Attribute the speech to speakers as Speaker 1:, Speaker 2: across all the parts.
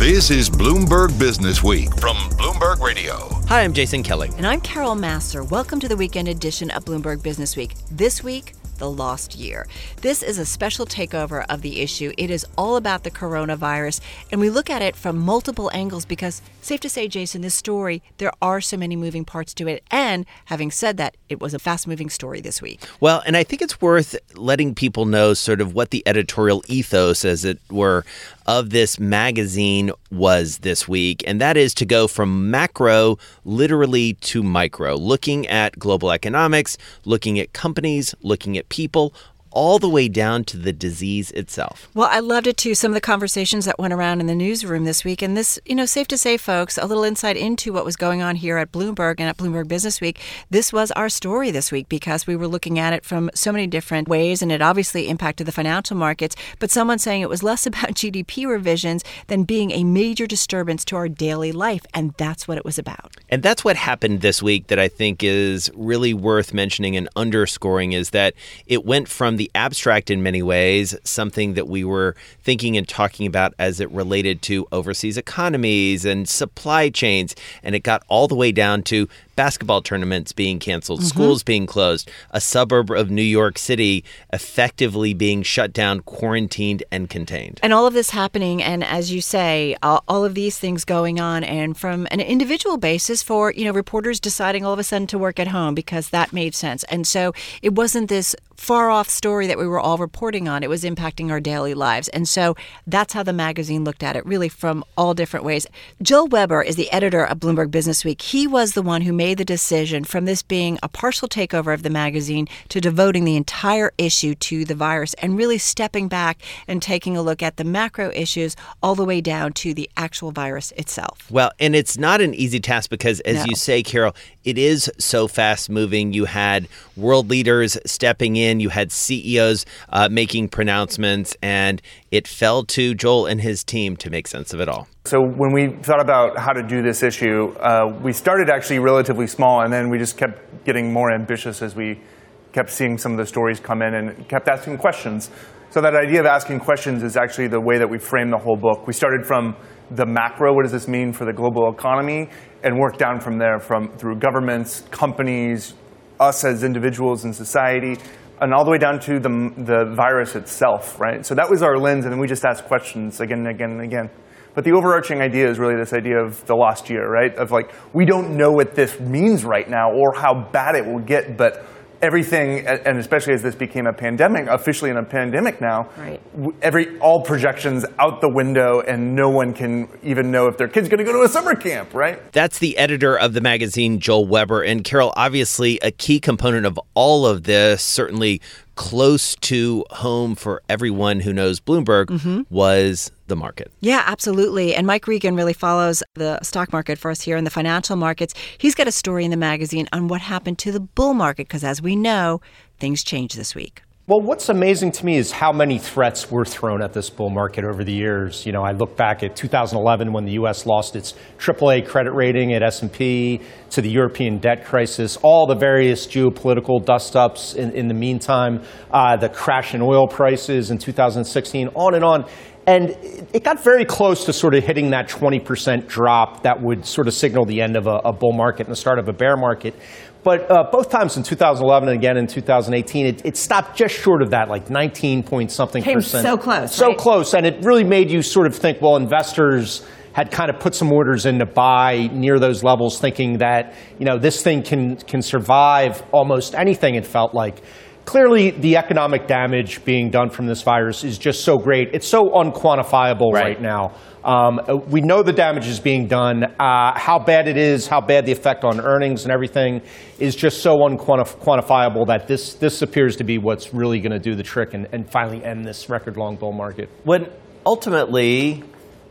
Speaker 1: This is Bloomberg Business Week from Bloomberg Radio.
Speaker 2: Hi, I'm Jason Kelly.
Speaker 3: And I'm Carol Massar. Welcome to the weekend edition of Bloomberg Business Week. This week, the lost year. This is a special takeover of the issue. It is all about the coronavirus, and we look at it from multiple angles because, safe to say, Jason, this story, there are so many moving parts to it. And having said that, it was a fast moving story this week.
Speaker 2: Well, and I think it's worth letting people know sort of what the editorial ethos, as it were, of this magazine was this week, and that is to go from macro literally to micro, looking at global economics, looking at companies, looking at people, all the way down to the disease itself.
Speaker 3: Well, I loved it too. Some of the conversations that went around in the newsroom this week. And this, you know, safe to say, folks, a little insight into what was going on here at Bloomberg and at Bloomberg Business Week. This was our story this week because we were looking at it from so many different ways and it obviously impacted the financial markets. But someone saying it was less about GDP revisions than being a major disturbance to our daily life. And that's what it was about.
Speaker 2: And that's what happened this week that I think is really worth mentioning and underscoring is that it went from the abstract in many ways, something that we were thinking and talking about as it related to overseas economies and supply chains. And it got all the way down to basketball tournaments being canceled, mm-hmm. schools being closed, a suburb of New York City effectively being shut down, quarantined, and contained.
Speaker 3: And all of this happening, and as you say, all of these things going on, and from an individual basis for you know reporters deciding all of a sudden to work at home because that made sense, and so it wasn't this far off story that we were all reporting on. It was impacting our daily lives, and so that's how the magazine looked at it, really from all different ways. Joel Weber is the editor of Bloomberg Business Week. He was the one who made made the decision from this being a partial takeover of the magazine to devoting the entire issue to the virus and really stepping back and taking a look at the macro issues all the way down to the actual virus itself.
Speaker 2: Well, and it's not an easy task because, as no. you say, Carol, it is so fast moving. You had world leaders stepping in, you had CEOs uh, making pronouncements, and it fell to Joel and his team to make sense of it all.
Speaker 4: So when we thought about how to do this issue, uh, we started actually relatively small, and then we just kept getting more ambitious as we kept seeing some of the stories come in and kept asking questions. So that idea of asking questions is actually the way that we frame the whole book. We started from the macro, what does this mean for the global economy, and work down from there from through governments, companies, us as individuals in society, and all the way down to the, the virus itself, right? So that was our lens, and then we just asked questions again and again and again. But the overarching idea is really this idea of the last year, right? Of like, we don't know what this means right now or how bad it will get, but everything, and especially as this became a pandemic, officially in a pandemic now,
Speaker 3: right.
Speaker 4: every all projections out the window, and no one can even know if their kid's going to go to a summer camp, right?
Speaker 2: That's the editor of the magazine, Joel Weber, and Carol. Obviously, a key component of all of this, certainly close to home for everyone who knows Bloomberg, mm-hmm. was the market.
Speaker 3: Yeah, absolutely. And Mike Regan really follows the stock market for us here in the financial markets. He's got a story in the magazine on what happened to the bull market because, as we know, things changed this week.
Speaker 5: Well, what's amazing to me is how many threats were thrown at this bull market over the years. You know, I look back at 2011 when the U.S. lost its AAA credit rating at S&P, to the European debt crisis, all the various geopolitical dust-ups in, in the meantime, uh, the crash in oil prices in 2016, on and on. And it got very close to sort of hitting that 20% drop that would sort of signal the end of a, a bull market and the start of a bear market. But uh, both times in 2011 and again in 2018, it, it, stopped just short of that, like 19 point something
Speaker 3: Came
Speaker 5: percent.
Speaker 3: so close.
Speaker 5: So
Speaker 3: right?
Speaker 5: close. And it really made you sort of think, well, investors had kind of put some orders in to buy near those levels, thinking that, you know, this thing can, can survive almost anything, it felt like clearly the economic damage being done from this virus is just so great. It's so unquantifiable right, right now. Um, we know the damage is being done. Uh, how bad it is, how bad the effect on earnings and everything is just so unquantifiable that this, this appears to be what's really going to do the trick and, and finally end this record long bull market.
Speaker 2: When ultimately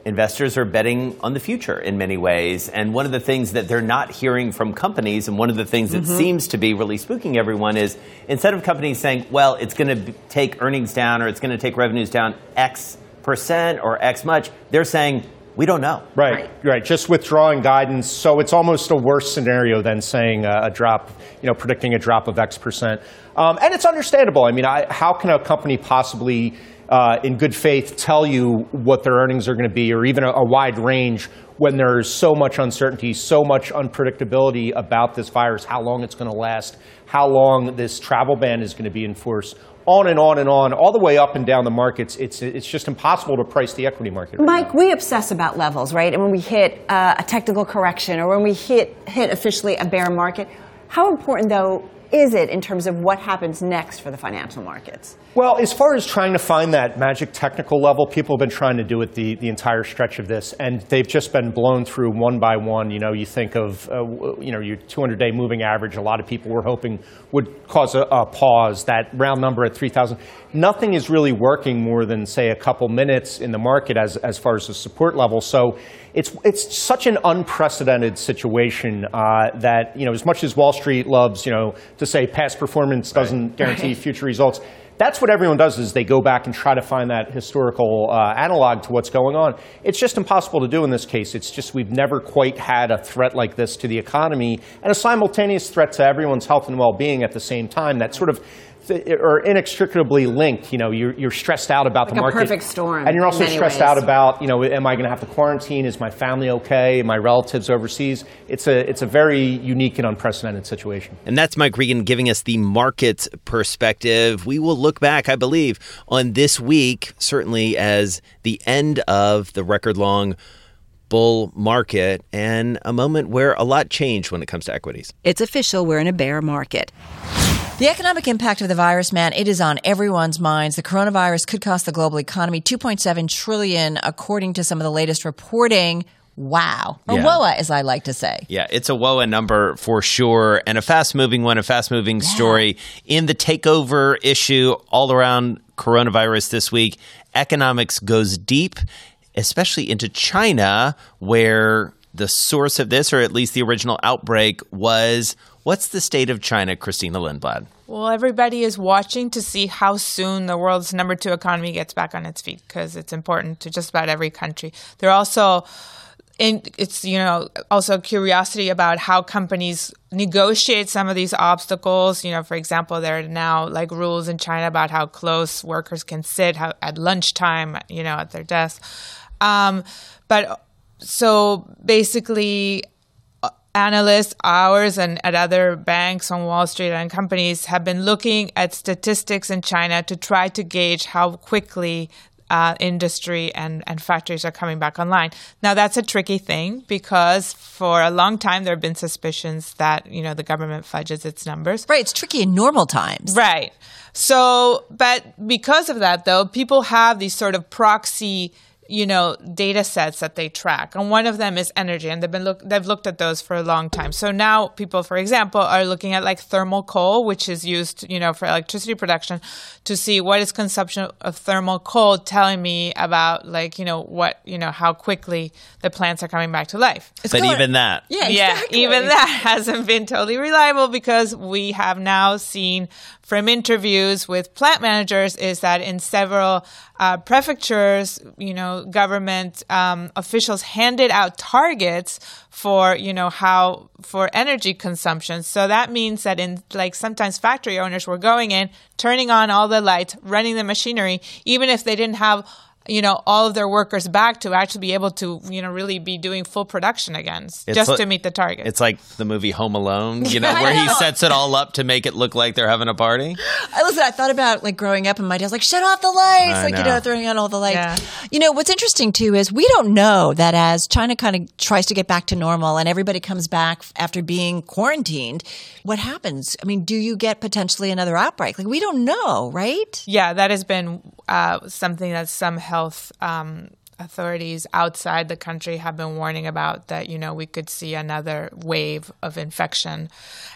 Speaker 2: investors are betting on the future in many ways. And one of the things that they're not hearing from companies, and one of the things that mm-hmm. seems to be really spooking everyone, is instead of companies saying, well, it's going to take earnings down or it's going to take revenues down X percent or X much, they're saying, we don't know.
Speaker 5: Right, right, right, Just withdrawing guidance. So it's almost a worse scenario than saying a, a drop, you know, predicting a drop of X percent. Um, and it's understandable. I mean, I, how can a company possibly uh, in good faith, tell you what their earnings are going to be, or even a, a wide range when there's so much uncertainty, so much unpredictability about this virus, how long it's going to last, how long this travel ban is going to be enforced on and on and on, all the way up and down the markets. It's, it's just impossible to price the equity market. Right
Speaker 6: Mike,
Speaker 5: now.
Speaker 6: we obsess about levels, right? And when we hit uh, a technical correction or when we hit, hit officially a bear market, how important, though, is it in terms of what happens next for the financial markets?
Speaker 5: Well, as far as trying to find that magic technical level, people have been trying to do it the, the entire stretch of this, and they've just been blown through one by one. You know, you think of, uh, you know, your 200-day moving average. A lot of people were hoping would cause a, a pause. That round number at 3,000. Nothing is really working more than say a couple minutes in the market as as far as the support level. So it's it's such an unprecedented situation uh, that you know, as much as Wall Street loves, you know, to say past performance doesn't right. guarantee future results that's what everyone does is they go back and try to find that historical uh, analog to what's going on. It's just impossible to do in this case. It's just we've never quite had a threat like this to the economy and a simultaneous threat to everyone's health and well-being at the same time that sort of are inextricably linked. You know, you're, you're stressed out about
Speaker 6: like
Speaker 5: the market.
Speaker 6: perfect storm.
Speaker 5: And you're also stressed
Speaker 6: ways.
Speaker 5: out about, you know, am I going to have to quarantine? Is my family okay? my relatives overseas? It's a, it's a very unique and unprecedented situation.
Speaker 2: And that's Mike Regan giving us the market perspective. We will look back, I believe, on this week, certainly as the end of the record long bull market and a moment where a lot changed when it comes to equities.
Speaker 7: It's official. We're in a bear market.
Speaker 3: The economic impact of the virus, man, it is on everyone's minds. The coronavirus could cost the global economy 2.7 trillion, according to some of the latest reporting. Wow. Or yeah. WOA, as I like to say.
Speaker 2: Yeah, it's a WOA number for sure, and a fast moving one, a fast moving yeah. story. In the takeover issue all around coronavirus this week, economics goes deep, especially into China, where the source of this, or at least the original outbreak, was What's the state of China, Cristina Lindblad?
Speaker 8: Well, everybody is watching to see how soon the world's number two economy gets back on its feet because it's important to just about every country. They're also in, it's you know also curiosity about how companies negotiate some of these obstacles. You know, for example, there are now like rules in China about how close workers can sit how, at lunchtime. You know, at their desk. Um, but so basically, analysts, ours, and at other banks on Wall Street and companies have been looking at statistics in China to try to gauge how quickly uh, industry and, and factories are coming back online. Now that's a tricky thing because for a long time there have been suspicions that you know the government fudges its numbers.
Speaker 3: Right, it's tricky in normal times.
Speaker 8: Right. So, but because of that, though, people have these sort of proxy you know data sets that they track. And one of them is energy and they've been look they've looked at those for a long time. So now people for example are looking at like thermal coal which is used you know for electricity production to see what is consumption of thermal coal telling me about like you know what you know how quickly the plants are coming back to life.
Speaker 2: It's but going, even that.
Speaker 8: Yeah exactly. yeah even that hasn't been totally reliable because we have now seen from interviews with plant managers is that in several uh, prefectures, you know, government um, officials handed out targets for, you know, how for energy consumption. So that means that in like sometimes factory owners were going in, turning on all the lights, running the machinery, even if they didn't have you know all of their workers back to actually be able to you know really be doing full production again it's just like, to meet the target.
Speaker 2: it's like the movie home alone you know where he sets it all up to make it look like they're having a party.
Speaker 3: I listen I thought about like growing up and my dad's like shut off the lights I like know. you know. throwing out all the lights. Yeah. you know what's interesting too is we don't know that as China kind of tries to get back to normal and everybody comes back after being quarantined what happens? I mean do you get potentially another outbreak? Like we don't know right?
Speaker 8: Yeah that has been uh, something that some health um, authorities outside the country have been warning about that you know we could see another wave of infection.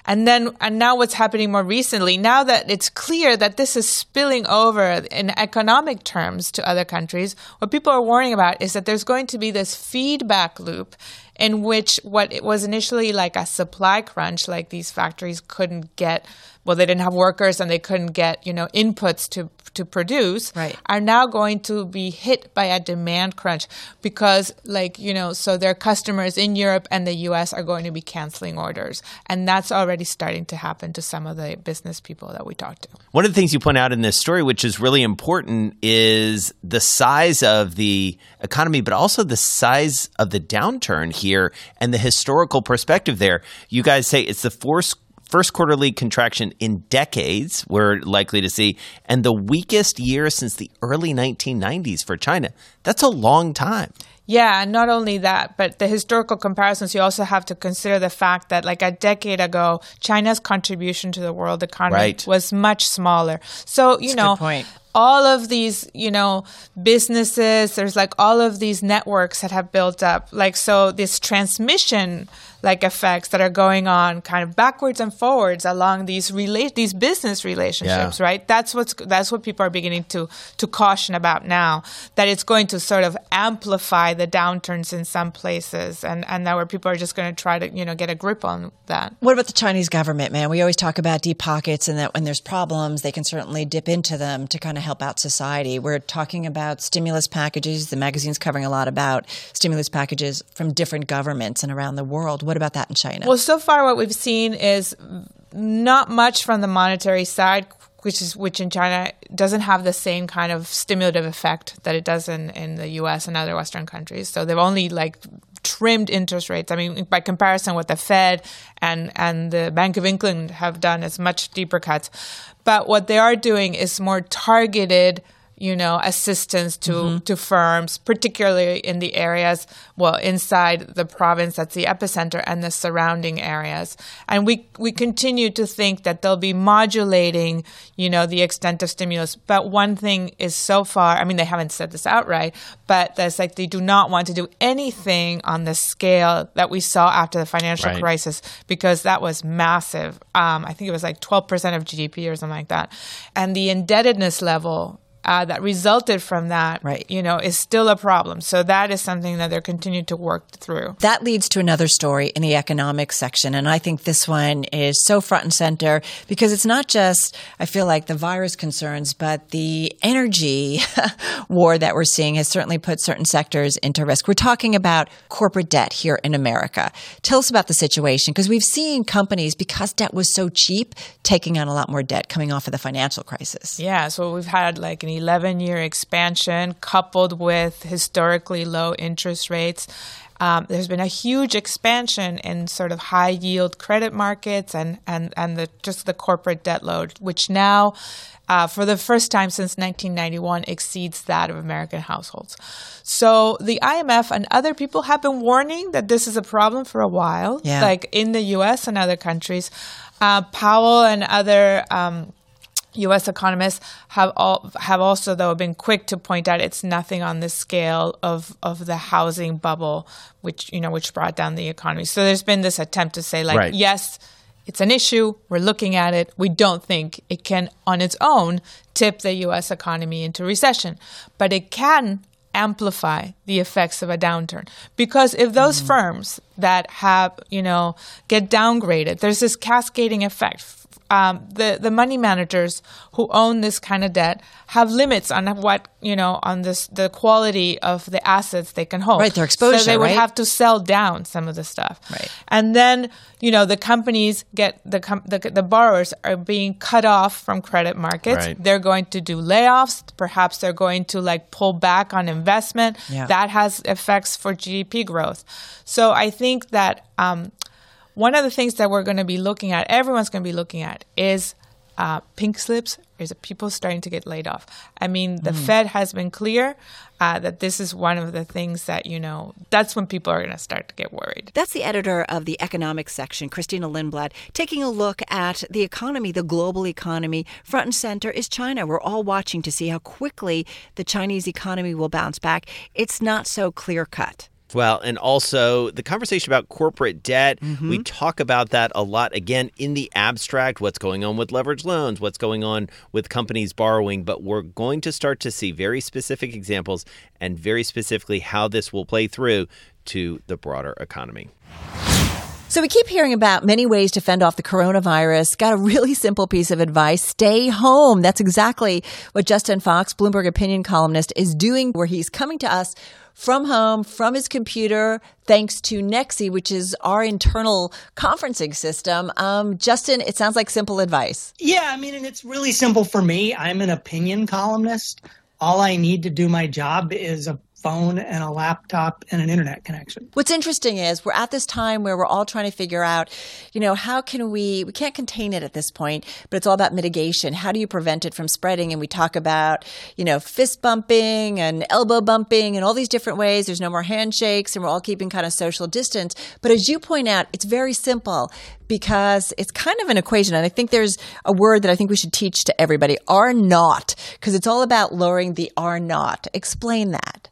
Speaker 8: And then and now what's happening more recently now that it's clear that this is spilling over in economic terms to other countries what people are warning about is that there's going to be this feedback loop in which what it was initially like a supply crunch like these factories couldn't get well they didn't have workers and they couldn't get you know inputs to to produce
Speaker 3: Right.
Speaker 8: are now going to be hit by a demand crunch because like you know so their customers in Europe and the US are going to be canceling orders and that's already starting to happen to some of the business people that we talked to.
Speaker 2: One of the things you point out in this story, which is really important, is the size of the economy, but also the size of the downturn here and the historical perspective there. You guys say it's the first, first quarterly contraction in decades we're likely to see, and the weakest year since the early 1990s for China. That's a long time.
Speaker 8: Yeah, and not only that, but the historical comparisons, you also have to consider the fact that, like a decade ago, China's contribution to the world economy
Speaker 2: Right.
Speaker 8: was much smaller. So, you
Speaker 3: a
Speaker 8: know,
Speaker 3: good point.
Speaker 8: all of these, you know, businesses, there's like all of these networks that have built up. Like, so this transmission, like effects that are going on kind of backwards and forwards along these rela- these business relationships,
Speaker 2: Yeah.
Speaker 8: right? That's what's that's what people are beginning to to caution about now. That it's going to sort of amplify the downturns in some places, and and that where people are just going to try to you know get a grip on that.
Speaker 3: What about the Chinese government, man? We always talk about deep pockets and that when there's problems, they can certainly dip into them to kind of help out society. We're talking about stimulus packages. The magazine's covering a lot about stimulus packages from different governments and around the world. What about that in China?
Speaker 8: Well, so far what we've seen is not much from the monetary side, which is which in China doesn't have the same kind of stimulative effect that it does in, in the US and other Western countries. So they've only like trimmed interest rates. I mean, by comparison, what the Fed and and the Bank of England have done is much deeper cuts. But what they are doing is more targeted you know, assistance to, to firms, particularly in the areas, well, inside the province that's the epicenter and the surrounding areas. And we, we continue to think that they'll be modulating, you know, the extent of stimulus. But one thing is so far, I mean, they haven't said this outright, but that's like they do not want to do anything on the scale that we saw after the financial
Speaker 2: Right.
Speaker 8: crisis because that was massive. Um, I think it was like 12% of GDP or something like that. And the indebtedness level uh, that resulted from that,
Speaker 3: Right.
Speaker 8: you know, is still a problem. So that is something that they're continuing to work through.
Speaker 3: That leads to another story in the economic section. And I think this one is so front and center because it's not just, I feel like, the virus concerns, but the energy war that we're seeing has certainly put certain sectors into risk. We're talking about corporate debt here in America. Tell us about the situation because we've seen companies, because debt was so cheap, taking on a lot more debt coming off of the financial crisis.
Speaker 8: Yeah, so we've had like an 11 year expansion coupled with historically low interest rates. Um, there's been a huge expansion in sort of high yield credit markets and, and, and the, just the corporate debt load, which now, uh, for the first time since 1991, exceeds that of American households. So the IMF and other people have been warning that this is a problem for a while,
Speaker 3: Yeah.
Speaker 8: like in the US and other countries. Uh, Powell and other um, U.S. economists have all have also though been quick to point out it's nothing on the scale of of the housing bubble, which you know which brought down the economy. So there's been this attempt to say like,
Speaker 2: Right.
Speaker 8: yes, it's an issue. We're looking at it. We don't think it can on its own tip the U.S. economy into recession, but it can amplify the effects of a downturn because if those mm-hmm. firms that have you know get downgraded there's this cascading effect um, the the money managers who own this kind of debt have limits on what you know on this the quality of the assets they can hold.
Speaker 3: Right, their exposure,
Speaker 8: So they would
Speaker 3: right?
Speaker 8: have to sell down some of the stuff.
Speaker 3: Right.
Speaker 8: And then you know the companies get the com- the, the borrowers are being cut off from credit markets.
Speaker 2: Right.
Speaker 8: They're going to do layoffs. Perhaps they're going to like pull back on investment.
Speaker 3: Yeah.
Speaker 8: That has effects for GDP growth. So I think that. Um, one of the things that we're going to be looking at, everyone's going to be looking at, is uh, pink slips. Is people starting to get laid off? I mean, the Fed has been clear uh, that this is one of the things that you know. That's when people are going to start to get worried.
Speaker 7: That's the editor of the economics section, Cristina Lindblad, taking a look at the economy, the global economy. Front and center is China. We're all watching to see how quickly the Chinese economy will bounce back. It's not so clear cut.
Speaker 2: Well, and also the conversation about corporate debt, mm-hmm. we talk about that a lot again in the abstract what's going on with leverage loans, what's going on with companies borrowing, but we're going to start to see very specific examples and very specifically how this will play through to the broader economy.
Speaker 3: So we keep hearing about many ways to fend off the coronavirus. Got a really simple piece of advice. Stay home. That's exactly what Justin Fox, Bloomberg opinion columnist, is doing where he's coming to us from home, from his computer, thanks to Nexi, which is our internal conferencing system. Um, Justin, it sounds like simple advice.
Speaker 9: Yeah, I mean, and it's really simple for me. I'm an opinion columnist. All I need to do my job is a phone and a laptop and an internet connection.
Speaker 3: What's interesting is we're at this time where we're all trying to figure out, you know, how can we, we can't contain it at this point, but it's all about mitigation. How do you prevent it from spreading? And we talk about, you know, fist bumping and elbow bumping and all these different ways. There's no more handshakes and we're all keeping kind of social distance. But as you point out, it's very simple because it's kind of an equation. And I think there's a word that I think we should teach to everybody R naught, because it's all about lowering the R naught. Explain that.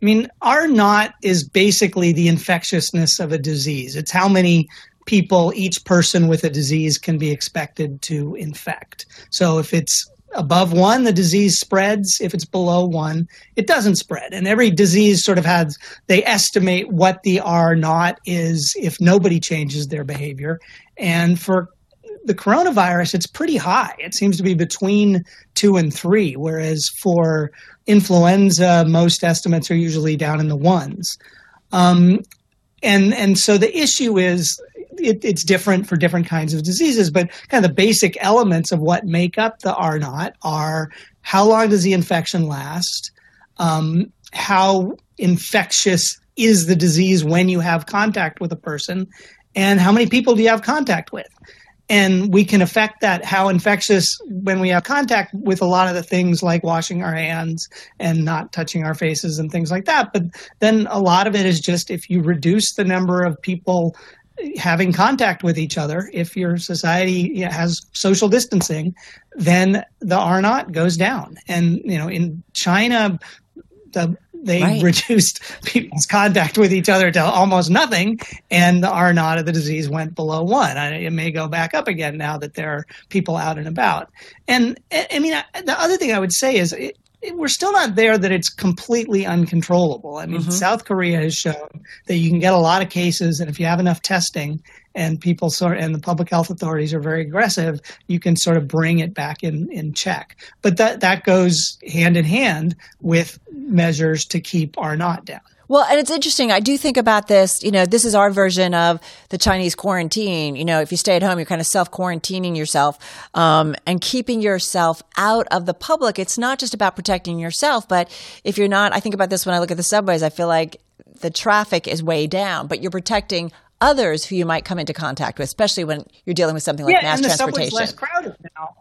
Speaker 9: I mean, R naught is basically the infectiousness of a disease. It's how many people each person with a disease can be expected to infect. So if it's above one, the disease spreads. If it's below one, it doesn't spread. And every disease sort of has, they estimate what the R naught is if nobody changes their behavior. And for the coronavirus, it's pretty high. It seems to be between two and three, whereas for influenza, most estimates are usually down in the ones. Um, and and so the issue is it, it's different for different kinds of diseases, but kind of the basic elements of what make up the R naught are how long does the infection last, um, how infectious is the disease when you have contact with a person, and how many people do you have contact with and we can affect that how infectious when we have contact with a lot of the things like washing our hands and not touching our faces and things like that. But then a lot of it is just if you reduce the number of people having contact with each other if your society has social distancing then the r naught goes down. And you know in china the they right. reduced people's contact with each other to almost nothing, and the R naught of the disease went below one. It may go back up again now that there are people out and about. And I mean, the other thing I would say is it, it, we're still not there that it's completely uncontrollable. I mean, mm-hmm. South Korea has shown that you can get a lot of cases, and if you have enough testing, and people sort and the public health authorities are very aggressive, you can sort of bring it back in, in check. But that that goes hand in hand with measures to keep R naught down.
Speaker 3: Well, and it's interesting. I do think about this. You know, this is our version of the Chinese quarantine. You know, if you stay at home, you're kind of self quarantining yourself um, and keeping yourself out of the public. It's not just about protecting yourself, but if you're not, I think about this when I look at the subways. I feel like the traffic is way down, but you're protecting others who you might come into contact with, especially when you're dealing with something like
Speaker 9: yeah,
Speaker 3: mass
Speaker 9: and the
Speaker 3: transportation.
Speaker 9: Subway's less crowded now.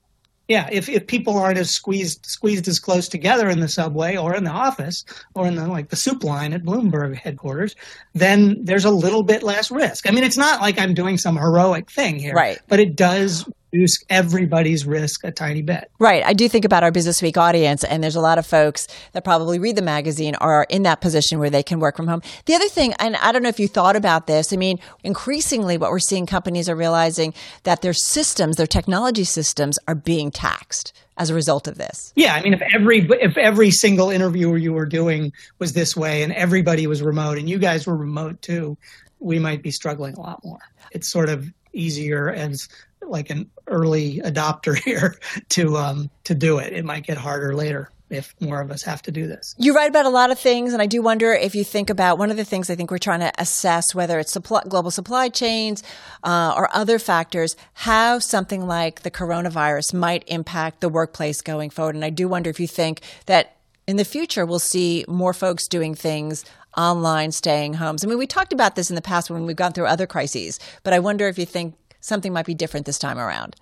Speaker 9: Yeah, if, if people aren't as squeezed squeezed as close together in the subway or in the office or in the like the soup line at Bloomberg headquarters, then there's a little bit less risk. I mean, it's not like I'm doing some heroic thing here,
Speaker 3: right?
Speaker 9: But it does reduce everybody's risk a tiny bit.
Speaker 3: Right. I do think about our Business Week audience, and there's a lot of folks that probably read the magazine are in that position where they can work from home. The other thing, and I don't know if you thought about this, I mean, increasingly what we're seeing companies are realizing that their systems, their technology systems are being taxed as a result of this.
Speaker 9: Yeah, I mean, if every if every single interviewer you were doing was this way, and everybody was remote, and you guys were remote too, we might be struggling a lot more. It's sort of easier as like an early adopter here to um, to do it. It might get harder later if more of us have to do this.
Speaker 3: You write about a lot of things, and I do wonder if you think about one of the things I think we're trying to assess, whether it's supply, global supply chains uh, or other factors, how something like the coronavirus might impact the workplace going forward. And I do wonder if you think that in the future we'll see more folks doing things online, staying homes. I mean, we talked about this in the past when we've gone through other crises, but I wonder if you think something might be different this time around?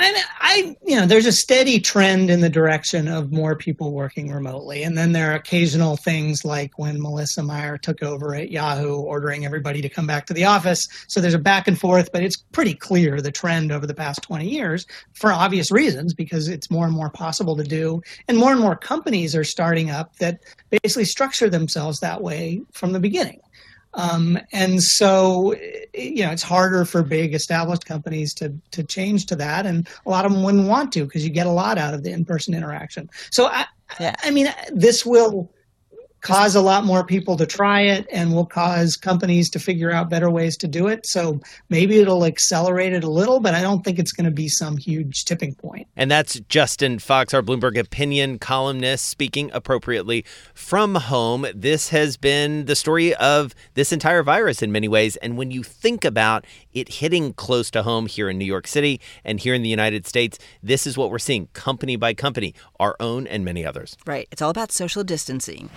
Speaker 9: And I, you know, there's a steady trend in the direction of more people working remotely. And then there are occasional things like when Melissa Mayer took over at Yahoo, ordering everybody to come back to the office. So there's a back and forth, but it's pretty clear the trend over the past 20 years for obvious reasons because it's more and more possible to do. And more and more companies are starting up that basically structure themselves that way from the beginning. Um, and so, you know, it's harder for big established companies to to change to that, and a lot of them wouldn't want to because you get a lot out of the in-person interaction. So, I, yeah. I mean, this will cause a lot more people to try it and will cause companies to figure out better ways to do it. So maybe it'll accelerate it a little, but I don't think it's going to be some huge tipping point.
Speaker 2: And that's Justin Fox, our Bloomberg opinion columnist, speaking appropriately from home. This has been the story of this entire virus in many ways. And when you think about it hitting close to home here in New York City and here in the United States, this is what we're seeing company by company, our own and many others.
Speaker 7: Right. It's all about social distancing.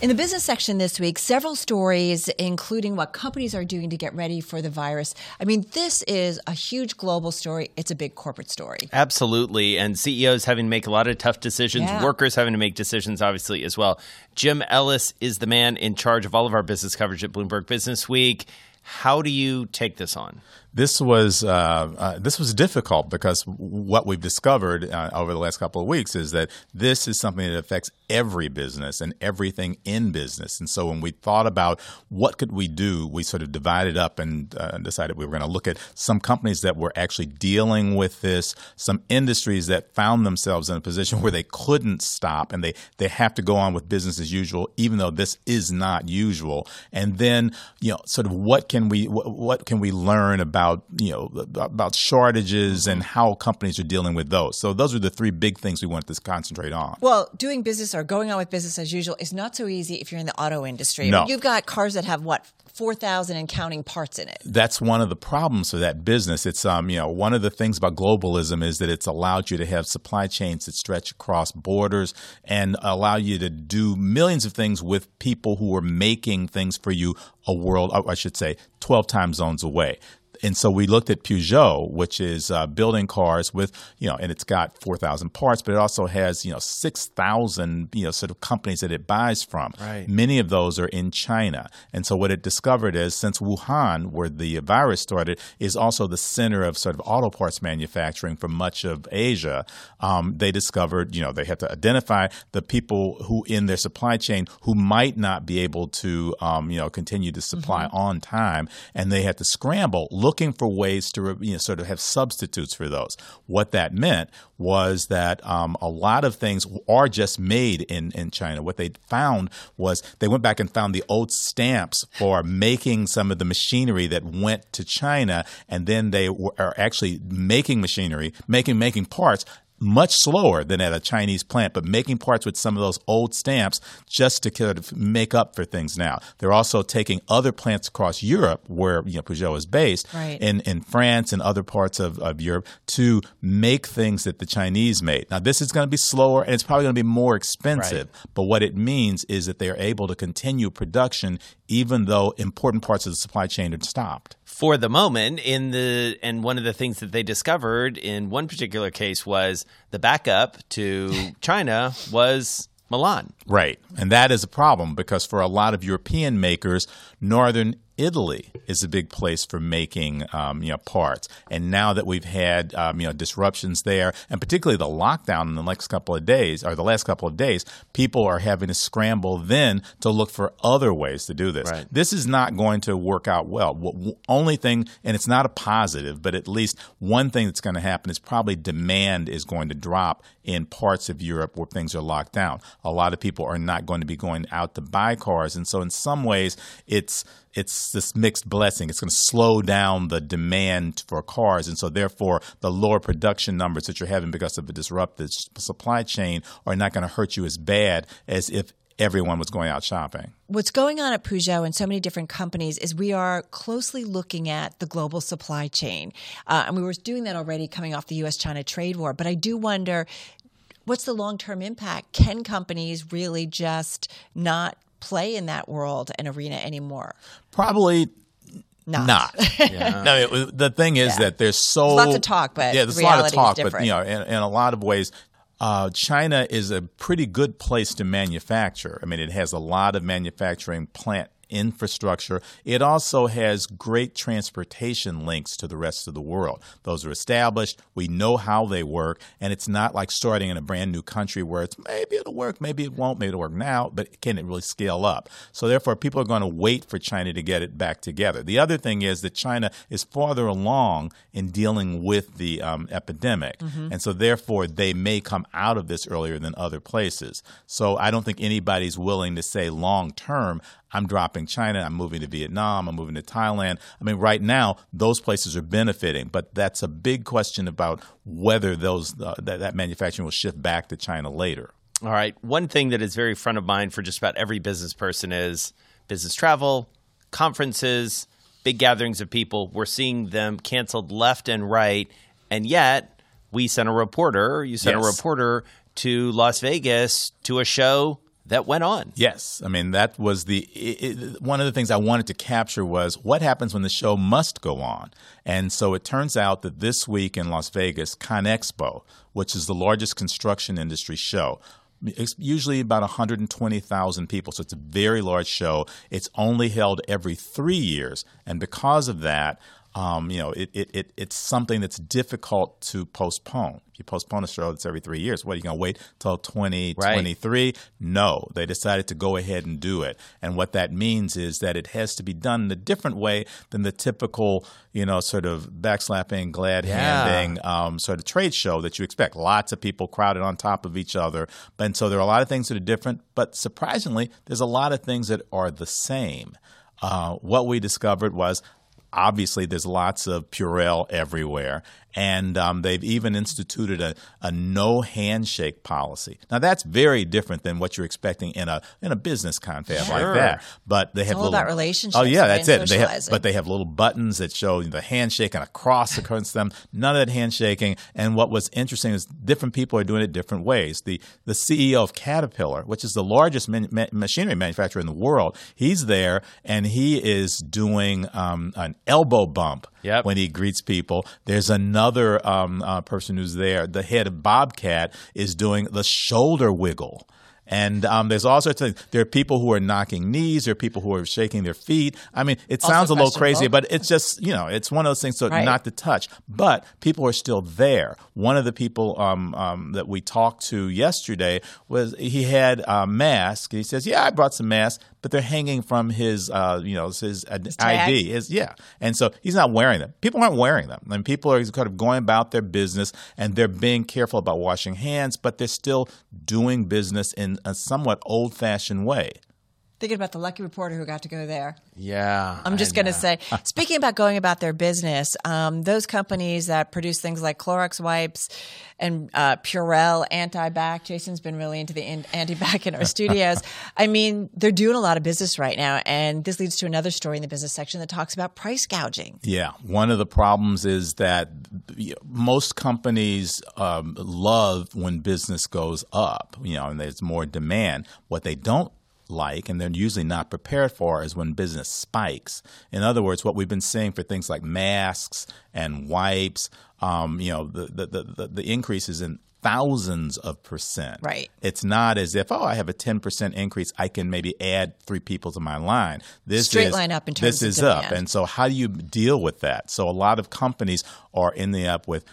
Speaker 3: In the business section this week, several stories, including what companies are doing to get ready for the virus. I mean, this is a huge global story. It's a big corporate story.
Speaker 2: Absolutely. And CEOs having to make a lot of tough decisions,
Speaker 3: Yeah.
Speaker 2: workers having to make decisions, obviously, as well. Jim Ellis is the man in charge of all of our business coverage at Bloomberg Business Week. How do you take this on?
Speaker 10: This was uh, uh, this was difficult because what we've discovered uh, over the last couple of weeks is that this is something that affects every business and everything in business. And so when we thought about what could we do, we sort of divided up and uh, decided we were going to look at some companies that were actually dealing with this, some industries that found themselves in a position where they couldn't stop and they they have to go on with business as usual, even though this is not usual. And then you know, sort of what can we what, what can we learn about you know about shortages and how companies are dealing with those. So those are the three big things we want to concentrate on.
Speaker 3: Well, doing business or going on with business as usual is not so easy if you're in the auto industry.
Speaker 10: No.
Speaker 3: You've got cars that have what, 4,000 and counting parts in it.
Speaker 10: that's one of the problems for that business. It's um, you know, one of the things about globalism is that it's allowed you to have supply chains that stretch across borders and allow you to do millions of things with people who are making things for you a world, I should say, 12 time zones away. And so we looked at Peugeot, which is uh, building cars with, you know, and it's got 4,000 parts, but it also has, you know, 6,000, you know, sort of companies that it buys from.
Speaker 2: Right.
Speaker 10: Many of those are in China. And so what it discovered is since Wuhan, where the virus started, is also the center of sort of auto parts manufacturing for much of Asia, um, they discovered, you know, they had to identify the people who in their supply chain who might not be able to, um, you know, continue to supply on time. And they had to scramble looking for ways to, you know, sort of have substitutes for those. What that meant was that um, a lot of things are just made in, in China. What they found was they went back and found the old stamps for making some of the machinery that went to China, and then they were, are actually making machinery, making making parts much slower than at a Chinese plant, but making parts with some of those old stamps just to kind of make up for things now. They're also taking other plants across Europe, where you know, Peugeot is based,
Speaker 3: Right.
Speaker 10: in, in France and other parts of, of Europe, to make things that the Chinese made. Now, this is going to be slower and it's probably going to be more expensive, but what it means is that they are able to continue production even though important parts of the supply chain are stopped.
Speaker 2: For the moment in the and one of the things that they discovered in one particular case was the backup to China was Milan.
Speaker 10: Right. And that is a problem because for a lot of European makers, northern Italy is a big place for making um, you know parts. And now that we've had um, you know disruptions there, and particularly the lockdown in the next couple of days or the last couple of days, people are having to scramble then to look for other ways to do this.
Speaker 2: Right.
Speaker 10: This is not going to work out well. W- only thing, and it's not a positive, but at least one thing that's going to happen is probably demand is going to drop in parts of Europe where things are locked down. A lot of people are not going to be going out to buy cars, and so in some ways, it's it's this mixed blessing. It's going to slow down the demand for cars, and so therefore, the lower production numbers that you're having because of a disrupted supply chain are not going to hurt you as bad as if everyone was going out shopping.
Speaker 3: What's going on at Peugeot and so many different companies is we are closely looking at the global supply chain. Uh, and we were doing that already coming off the US China trade war. But I do wonder what's the long term impact? Can companies really just not play in that world and arena anymore?
Speaker 10: Probably
Speaker 3: Not.
Speaker 10: not. No, it, the thing is
Speaker 3: Yeah.
Speaker 10: that there's so
Speaker 3: There's lots of talk, but
Speaker 10: yeah, there's a lot of talk, but you know, in, in a lot of ways. Uh, China is a pretty good place to manufacture. I mean, it has a lot of manufacturing plant infrastructure. It also has great transportation links to the rest of the world. Those are established. We know how they work, and it's not like starting in a brand new country where it's maybe it'll work, maybe it won't, maybe it'll work now, but can it really scale up? So therefore, people are going to wait for China to get it back together. The other thing is that China is farther along in dealing with the um, epidemic, mm-hmm. and so therefore they may come out of this earlier than other places. So I don't think anybody's willing to say long term, I'm dropping China, I'm moving to Vietnam, I'm moving to Thailand. I mean, right now, those places are benefiting, but that's a big question about whether those uh, that, that manufacturing will shift back to China later.
Speaker 2: All right. One thing that is very front of mind for just about every business person is business travel, conferences, big gatherings of people. We're seeing them canceled left and right. And yet, we sent a reporter, you sent yes. a reporter to Las Vegas to a show that went on.
Speaker 10: Yes, I mean that was the it, it, one of the things I wanted to capture was what happens when the show must go on. And so it turns out that this week in Las Vegas, ConExpo, which is the largest construction industry show, it's usually about 120,000 people, so it's a very large show. It's only held every three years, and because of that, um, you know, it, it, it, it's something that's difficult to postpone. If you postpone a show that's every three years, what are you going to wait till 2023? Right. No, they decided to go ahead and do it. And what that means is that it has to be done in a different way than the typical, you know, sort of backslapping, glad handing yeah. um, sort of trade show that you expect. Lots of people crowded on top of each other. And so there are a lot of things that are different, but surprisingly, there's a lot of things that are the same. Uh, what we discovered was obviously there's lots of Purell everywhere. And um, they've even instituted a, a no handshake policy. Now that's very different than what you're expecting in a in a business confab sure. like that. But they
Speaker 3: it's
Speaker 10: have
Speaker 3: all
Speaker 10: little,
Speaker 3: about relationships.
Speaker 10: Oh yeah, that's it. They have, but they have little buttons that show the handshake and a cross across them. None of that handshaking. And what was interesting is different people are doing it different ways. The the CEO of Caterpillar, which is the largest man, ma- machinery manufacturer in the world, he's there and he is doing um, an elbow bump
Speaker 2: yep.
Speaker 10: when he greets people. There's another um, uh, person who's there. The head of Bobcat is doing the shoulder wiggle. And um, there's all sorts of things. There are people who are knocking knees. There are people who are shaking their feet. I mean, it also sounds a little crazy, but it's just, you know, it's one of those things so right. not to touch. But people are still there. One of the people um, um, that we talked to yesterday was he had a mask. He says, yeah, I brought some masks but they're hanging from his, uh, you know, his, his ID. His, yeah, and so he's not wearing them. People aren't wearing them, and people are kind of going about their business, and they're being careful about washing hands, but they're still doing business in a somewhat old-fashioned way.
Speaker 3: Thinking about the lucky reporter who got to go there.
Speaker 2: Yeah.
Speaker 3: I'm just going to say, speaking about going about their business, um, those companies that produce things like Clorox wipes and uh, Purell anti-bac, Jason's been really into the anti-bac in our studios. I mean, they're doing a lot of business right now. And this leads to another story in the business section that talks about price gouging.
Speaker 10: Yeah. One of the problems is that most companies um, love when business goes up, you know, and there's more demand. What they don't like and they're usually not prepared for is when business spikes. In other words, what we've been seeing for things like masks and wipes, um, you know, the, the, the, the increases in thousands of percent.
Speaker 3: Right.
Speaker 10: It's not as if, oh, I have a 10% increase, I can maybe add three people to my line.
Speaker 3: This Straight is, line up in terms
Speaker 10: this is
Speaker 3: demand.
Speaker 10: up. And so how do you deal with that? So a lot of companies are ending up with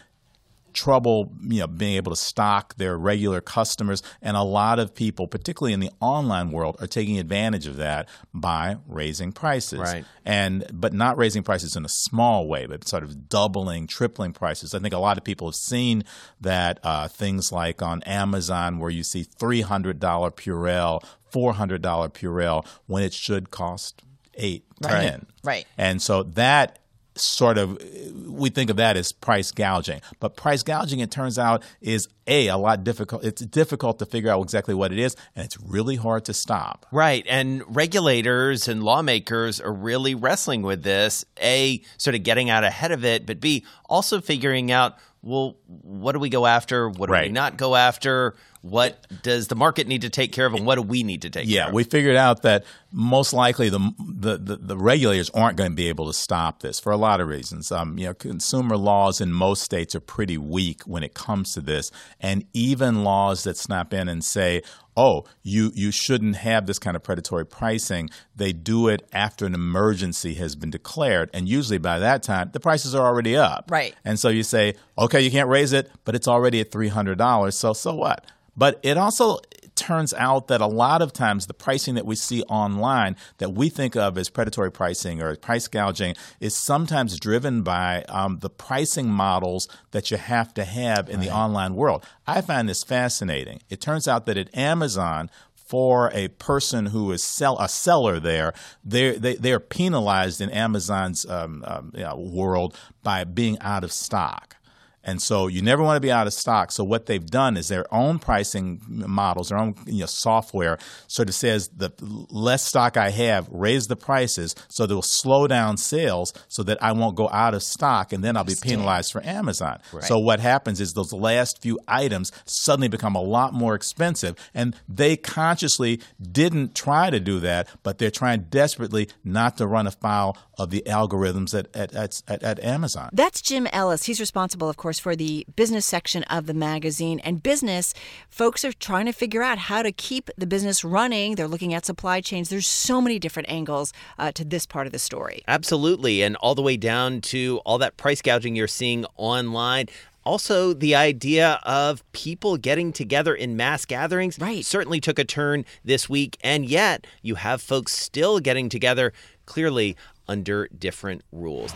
Speaker 10: trouble, you know, being able to stock their regular customers, and a lot of people, particularly in the online world, are taking advantage of that by raising prices.
Speaker 2: Right.
Speaker 10: And but not raising prices in a small way, but sort of doubling, tripling prices. I think a lot of people have seen that uh, things like on Amazon, where you see three hundred dollar Purell, four hundred dollar Purell, when it should cost eight,
Speaker 3: right.
Speaker 10: ten.
Speaker 3: Right.
Speaker 10: And so that sort of we think of that as price gouging. But price gouging it turns out is a a lot difficult it's difficult to figure out exactly what it is and it's really hard to stop.
Speaker 2: Right and regulators and lawmakers are really wrestling with this a sort of getting out ahead of it but b also figuring out well what do we go after? What do
Speaker 10: right.
Speaker 2: we not go after What does the market need to take care of, and what do we need to take
Speaker 10: yeah,
Speaker 2: care of?
Speaker 10: we figured out that most likely the, the, the, the regulators aren't going to be able to stop this for a lot of reasons. Um, you know, consumer laws in most states are pretty weak when it comes to this, and even laws that snap in and say, oh, you, you shouldn't have this kind of predatory pricing. They do it after an emergency has been declared. And usually by that time, the prices are already up.
Speaker 3: Right.
Speaker 10: And so you say, okay, you can't raise it, but it's already at $300. So, so what? But it also turns out that a lot of times the pricing that we see online that we think of as predatory pricing or price gouging is sometimes driven by um, the pricing models that you have to have in right. the online world. I find this fascinating. It turns out that at Amazon, for a person who is sell a seller there, they're, they they are penalized in Amazon's um, um, you know, world by being out of stock. And so you never want to be out of stock. So what they've done is their own pricing models, their own you know, software sort of says the less stock I have, raise the prices so they'll slow down sales so that I won't go out of stock and then I'll be penalized for Amazon. Right. So what happens is those last few items suddenly become a lot more expensive and they consciously didn't try to do that, but they're trying desperately not to run afoul of the algorithms at, at, at, at Amazon.
Speaker 7: That's Jim Ellis. He's responsible, of course, course, for the business section of the magazine. And business, folks are trying to figure out how to keep the business running. They're looking at supply chains. There's so many different angles uh, to this part of the story.
Speaker 2: Absolutely. And all the way down to all that price gouging you're seeing online also the idea of people getting together in mass gatherings
Speaker 7: right.
Speaker 2: certainly took a turn this week and yet you have folks still getting together clearly under different rules.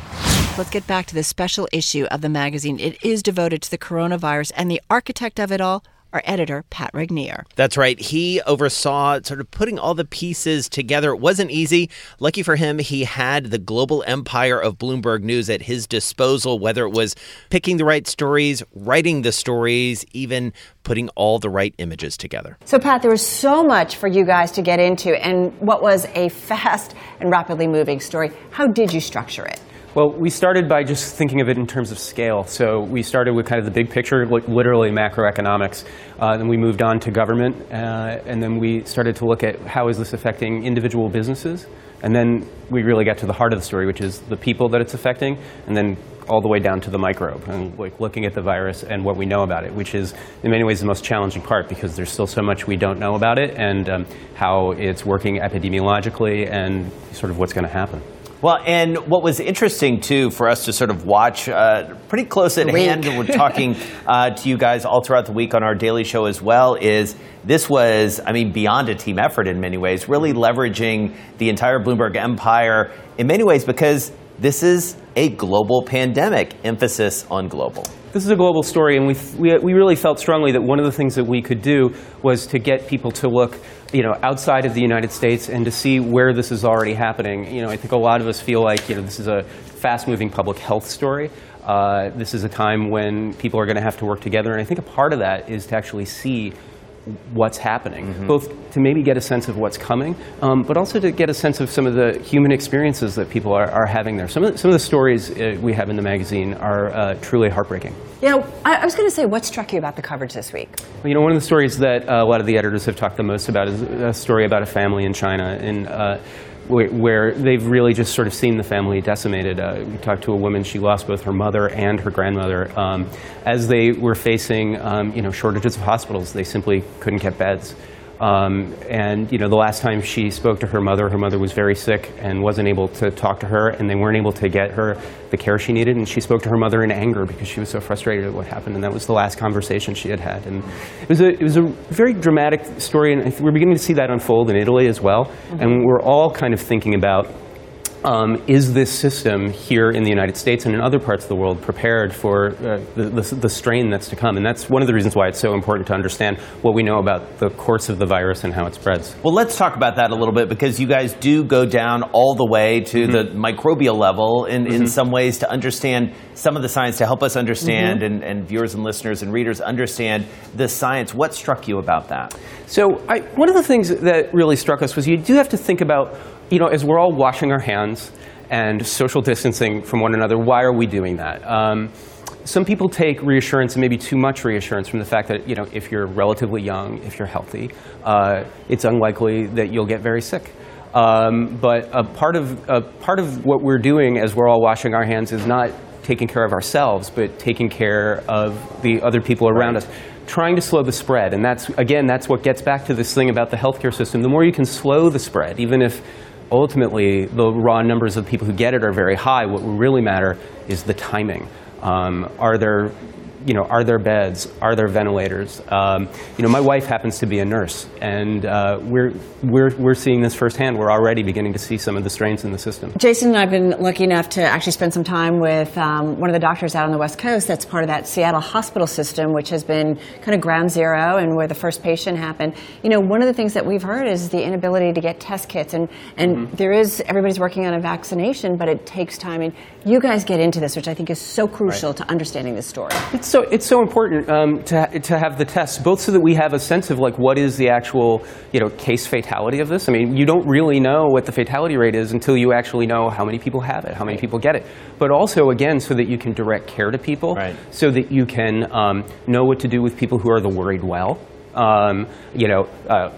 Speaker 7: Let's get back to the special issue of the magazine. It is devoted to the coronavirus, and the architect of it all, our editor, Pat Regnier.
Speaker 2: That's right. He oversaw sort of putting all the pieces together. It wasn't easy. Lucky for him, he had the global empire of Bloomberg News at his disposal, whether it was picking the right stories, writing the stories, even putting all the right images together.
Speaker 6: So, Pat, there was so much for you guys to get into, and what was a fast and rapidly moving story. How did you structure it?
Speaker 11: Well, we started by just thinking of it in terms of scale. So we started with kind of the big picture, literally macroeconomics. Uh, then we moved on to government, uh, and then we started to look at how is this affecting individual businesses. And then we really got to the heart of the story, which is the people that it's affecting, and then all the way down to the microbe, and like looking at the virus and what we know about it, which is in many ways the most challenging part because there's still so much we don't know about it and um, how it's working epidemiologically and sort of what's going to happen.
Speaker 2: Well, and what was interesting too for us to sort of watch uh, pretty close at hand, we're talking uh, to you guys all throughout the week on our daily show as well, is this was, I mean, beyond a team effort in many ways, really leveraging the entire Bloomberg empire in many ways because this is a global pandemic, emphasis on global.
Speaker 11: This is a global story, and we, we, we really felt strongly that one of the things that we could do was to get people to look you know, outside of the United States and to see where this is already happening. You know, I think a lot of us feel like, you know, this is a fast-moving public health story. Uh, this is a time when people are going to have to work together, and I think a part of that is to actually see what's happening, mm-hmm. both to maybe get a sense of what's coming, um, but also to get a sense of some of the human experiences that people are, are having there. Some of, the, some of the stories uh, we have in the magazine are uh, truly heartbreaking.
Speaker 6: You know, I, I was going to say, what struck you about the coverage this week?
Speaker 11: Well, you know, one of the stories that uh, a lot of the editors have talked the most about is a story about a family in China. And uh, where they've really just sort of seen the family decimated. Uh, we talked to a woman; she lost both her mother and her grandmother um, as they were facing, um, you know, shortages of hospitals. They simply couldn't get beds. Um, and you know, the last time she spoke to her mother, her mother was very sick and wasn't able to talk to her, and they weren't able to get her the care she needed. And she spoke to her mother in anger because she was so frustrated at what happened. And that was the last conversation she had had. And it was a it was a very dramatic story, and we're beginning to see that unfold in Italy as well. Mm-hmm. And we're all kind of thinking about um, is this system here in the United States and in other parts of the world prepared for uh, the, the, the, strain that's to come? And that's one of the reasons why it's so important to understand what we know about the course of the virus and how it spreads.
Speaker 2: Well, let's talk about that a little bit because you guys do go down all the way to mm-hmm. the microbial level in, mm-hmm. in some ways to understand some of the science, to help us understand mm-hmm. and, and, viewers and listeners and readers understand the science. What struck you about that?
Speaker 11: So, I, one of the things that really struck us was you do have to think about you know, as we're all washing our hands and social distancing from one another, why are we doing that? Um, some people take reassurance and maybe too much reassurance from the fact that you know if you're relatively young, if you're healthy, uh, it's unlikely that you'll get very sick. Um, but a part of a part of what we're doing as we're all washing our hands is not taking care of ourselves, but taking care of the other people around right. us trying to slow the spread. And that's, again, that's what gets back to this thing about the healthcare system. The more you can slow the spread, even if ultimately the raw numbers of people who get it are very high, what will really matter is the timing. Um, are there you know, are there beds? Are there ventilators? Um, you know, my wife happens to be a nurse, and uh, we're, we're, we're seeing this firsthand. We're already beginning to see some of the strains in the system.
Speaker 6: Jason and I have been lucky enough to actually spend some time with um, one of the doctors out on the West Coast that's part of that Seattle hospital system, which has been kind of ground zero and where the first patient happened. You know, one of the things that we've heard is the inability to get test kits, and, and mm-hmm. there is, everybody's working on a vaccination, but it takes time. And you guys get into this, which I think is so crucial right. to understanding this story.
Speaker 11: It's so it's so important um, to to have the tests, both so that we have a sense of like what is the actual you know case fatality of this. I mean, you don't really know what the fatality rate is until you actually know how many people have it, how many people get it. But also, again, so that you can direct care to people, right. so that you can um, know what to do with people who are the worried well. Um, you know, uh,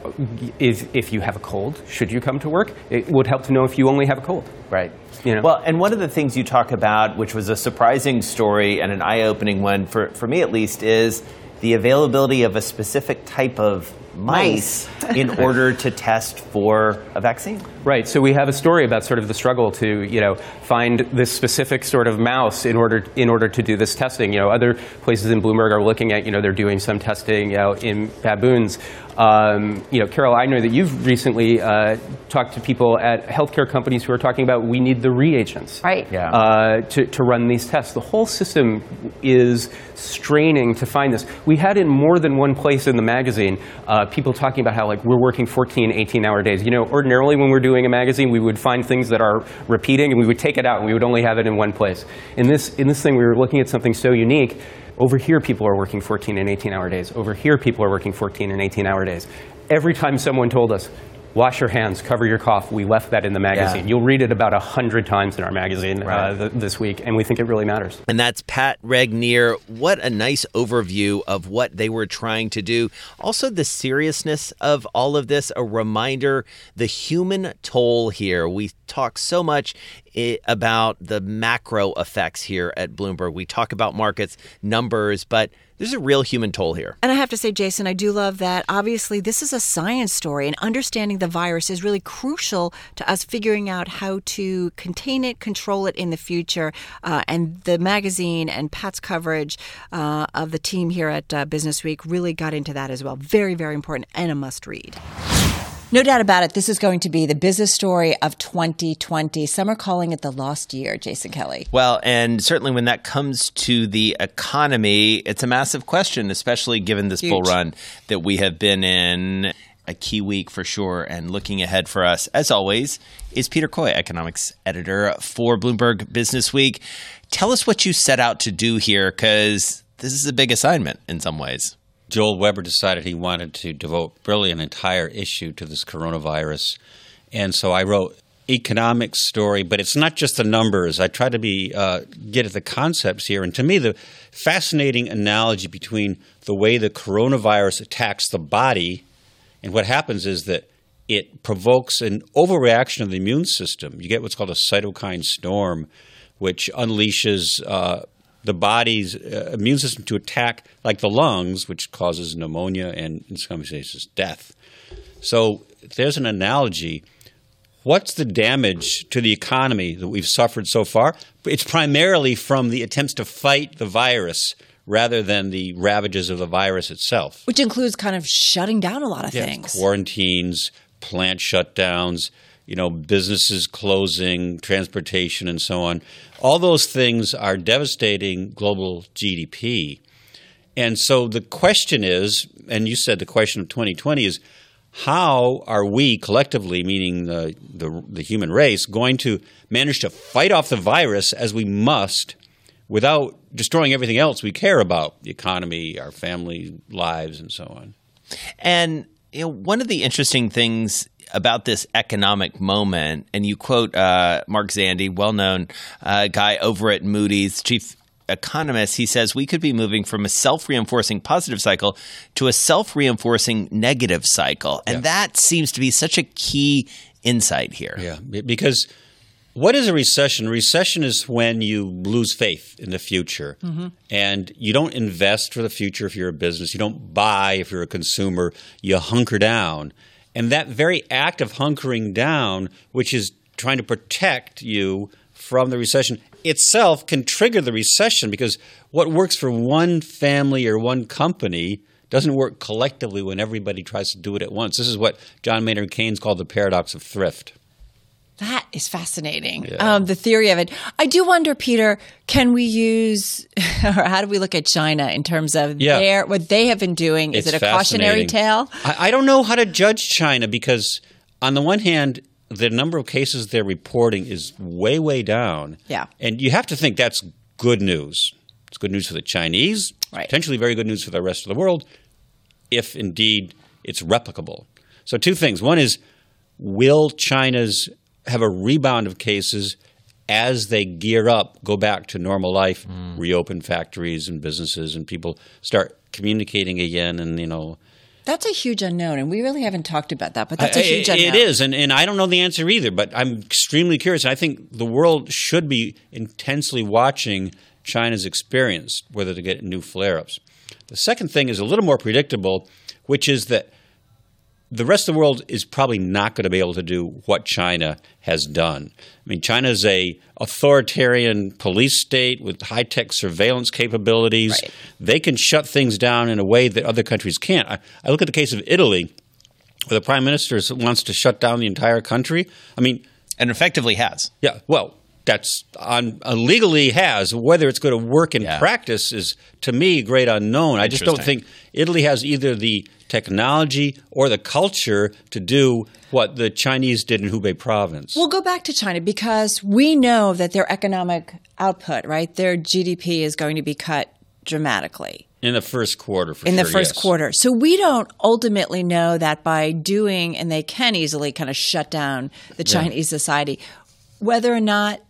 Speaker 11: if, if you have a cold, should you come to work? It would help to know if you only have a cold.
Speaker 2: Right. You know? Well, and one of the things you talk about, which was a surprising story and an eye opening one, for, for me at least, is the availability of a specific type of mice in order to test for a vaccine.
Speaker 11: Right. So we have a story about sort of the struggle to, you know, find this specific sort of mouse in order in order to do this testing. You know, other places in Bloomberg are looking at, you know, they're doing some testing you know, in baboons. Um, you know, Carol, I know that you've recently uh, talked to people at healthcare companies who are talking about we need the reagents
Speaker 6: right.
Speaker 11: yeah. uh, to, to run these tests. The whole system is straining to find this. We had in more than one place in the magazine uh, people talking about how like we're working 14, 18 hour days. You know, ordinarily when we're doing a magazine, we would find things that are repeating and we would take it out and we would only have it in one place. In this, in this thing, we were looking at something so unique over here, people are working 14 and 18 hour days. Over here, people are working 14 and 18 hour days. Every time someone told us, wash your hands, cover your cough. We left that in the magazine. Yeah. You'll read it about a hundred times in our magazine uh, right. uh, th- this week, and we think it really matters.
Speaker 2: And that's Pat Regnier. What a nice overview of what they were trying to do. Also, the seriousness of all of this. A reminder: the human toll here. We talk so much about the macro effects here at Bloomberg. We talk about markets, numbers, but there's a real human toll here.
Speaker 7: And I have to say, Jason, I do love that. Obviously, this is a science story, and understanding the virus is really crucial to us figuring out how to contain it, control it in the future. Uh, and the magazine and Pat's coverage uh, of the team here at uh, Business Week really got into that as well. Very, very important and a must read. No doubt about it. This is going to be the business story of 2020. Some are calling it the lost year, Jason Kelly.
Speaker 2: Well, and certainly when that comes to the economy, it's a massive question, especially given this Huge. bull run that we have been in. A key week for sure. And looking ahead for us, as always, is Peter Coy, economics editor for Bloomberg Business Week. Tell us what you set out to do here, because this is a big assignment in some ways.
Speaker 12: Joel Weber decided he wanted to devote really an entire issue to this coronavirus. And so I wrote economic story, but it's not just the numbers. I try to be uh, get at the concepts here. And to me, the fascinating analogy between the way the coronavirus attacks the body and what happens is that it provokes an overreaction of the immune system. You get what's called a cytokine storm, which unleashes uh, the body's uh, immune system to attack, like the lungs, which causes pneumonia and, in some cases, death. So there's an analogy. What's the damage to the economy that we've suffered so far? It's primarily from the attempts to fight the virus rather than the ravages of the virus itself.
Speaker 7: Which includes kind of shutting down a lot of things.
Speaker 12: Quarantines, plant shutdowns, you know, businesses closing, transportation, and so on. All those things are devastating global GDP. And so the question is, and you said the question of 2020 is, how are we collectively, meaning the, the, the human race, going to manage to fight off the virus as we must without destroying everything else we care about the economy, our family lives, and so on?
Speaker 2: And you know, one of the interesting things about this economic moment, and you quote uh, Mark Zandi, well known uh, guy over at Moody's, chief economist. he says we could be moving from a self reinforcing positive cycle to a self reinforcing negative cycle. And yeah. that seems to be such a key insight here.
Speaker 12: Yeah, because what is a recession? Recession is when you lose faith in the future mm-hmm. and you don't invest for the future if you're a business. You don't buy if you're a consumer. You hunker down. And that very act of hunkering down, which is trying to protect you from the recession itself, can trigger the recession because what works for one family or one company doesn't work collectively when everybody tries to do it at once. This is what John Maynard Keynes called the paradox of thrift.
Speaker 3: That is fascinating. Yeah. Um, the theory of it. I do wonder, Peter, can we use, or how do we look at China in terms of yeah. their what they have been doing?
Speaker 12: It's
Speaker 3: is it a cautionary tale?
Speaker 12: I, I don't know how to judge China because, on the one hand, the number of cases they're reporting is way, way down.
Speaker 3: Yeah.
Speaker 12: And you have to think that's good news. It's good news for the Chinese,
Speaker 3: right.
Speaker 12: potentially very good news for the rest of the world, if indeed it's replicable. So, two things. One is, will China's have a rebound of cases as they gear up, go back to normal life, mm. reopen factories and businesses, and people start communicating again, and you know.
Speaker 3: That's a huge unknown, and we really haven't talked about that. But that's a huge unknown.
Speaker 12: It is, and, and I don't know the answer either. But I'm extremely curious. I think the world should be intensely watching China's experience, whether to get new flare-ups. The second thing is a little more predictable, which is that the rest of the world is probably not going to be able to do what China has done. I mean, China is a authoritarian police state with high tech surveillance capabilities.
Speaker 3: Right.
Speaker 12: They can shut things down in a way that other countries can't. I, I look at the case of Italy, where the prime minister wants to shut down the entire country. I mean,
Speaker 2: and effectively has.
Speaker 12: Yeah. Well, that's on uh, legally has. Whether it's going to work in yeah. practice is to me great unknown. I just don't think Italy has either the technology or the culture to do what the Chinese did in Hubei province.
Speaker 3: We'll go back to China because we know that their economic output, right, their GDP is going to be cut dramatically.
Speaker 12: In the first quarter,
Speaker 3: in
Speaker 12: sure,
Speaker 3: the first
Speaker 12: yes.
Speaker 3: quarter. So we don't ultimately know that by doing, and they can easily kind of shut down the Chinese yeah. society, whether or not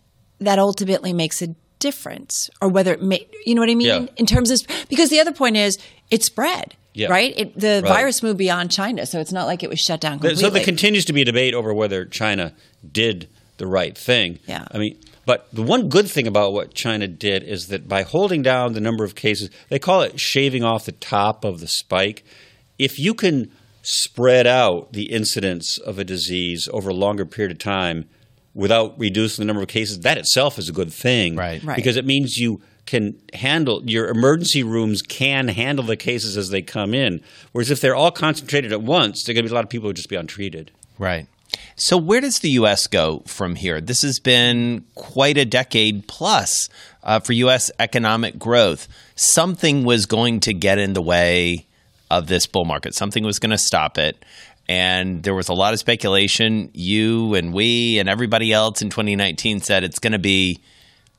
Speaker 3: that ultimately makes a difference, or whether it may, you know what I mean?
Speaker 12: Yeah.
Speaker 3: In terms of because the other point is it spread.
Speaker 12: Yeah.
Speaker 3: Right? It, the right. virus moved beyond China, so it's not like it was shut down completely.
Speaker 12: So there continues to be a debate over whether China did the right thing.
Speaker 3: Yeah.
Speaker 12: I mean, but the one good thing about what China did is that by holding down the number of cases, they call it shaving off the top of the spike. If you can spread out the incidence of a disease over a longer period of time without reducing the number of cases, that itself is a good thing.
Speaker 2: Right.
Speaker 3: right.
Speaker 12: Because it means you can handle your emergency rooms can handle the cases as they come in. Whereas if they're all concentrated at once, there are going to be a lot of people who just be untreated.
Speaker 2: Right. So where does the U.S. go from here? This has been quite a decade plus uh, for U.S. economic growth. Something was going to get in the way of this bull market. Something was going to stop it. And there was a lot of speculation. You and we and everybody else in 2019 said it's going to be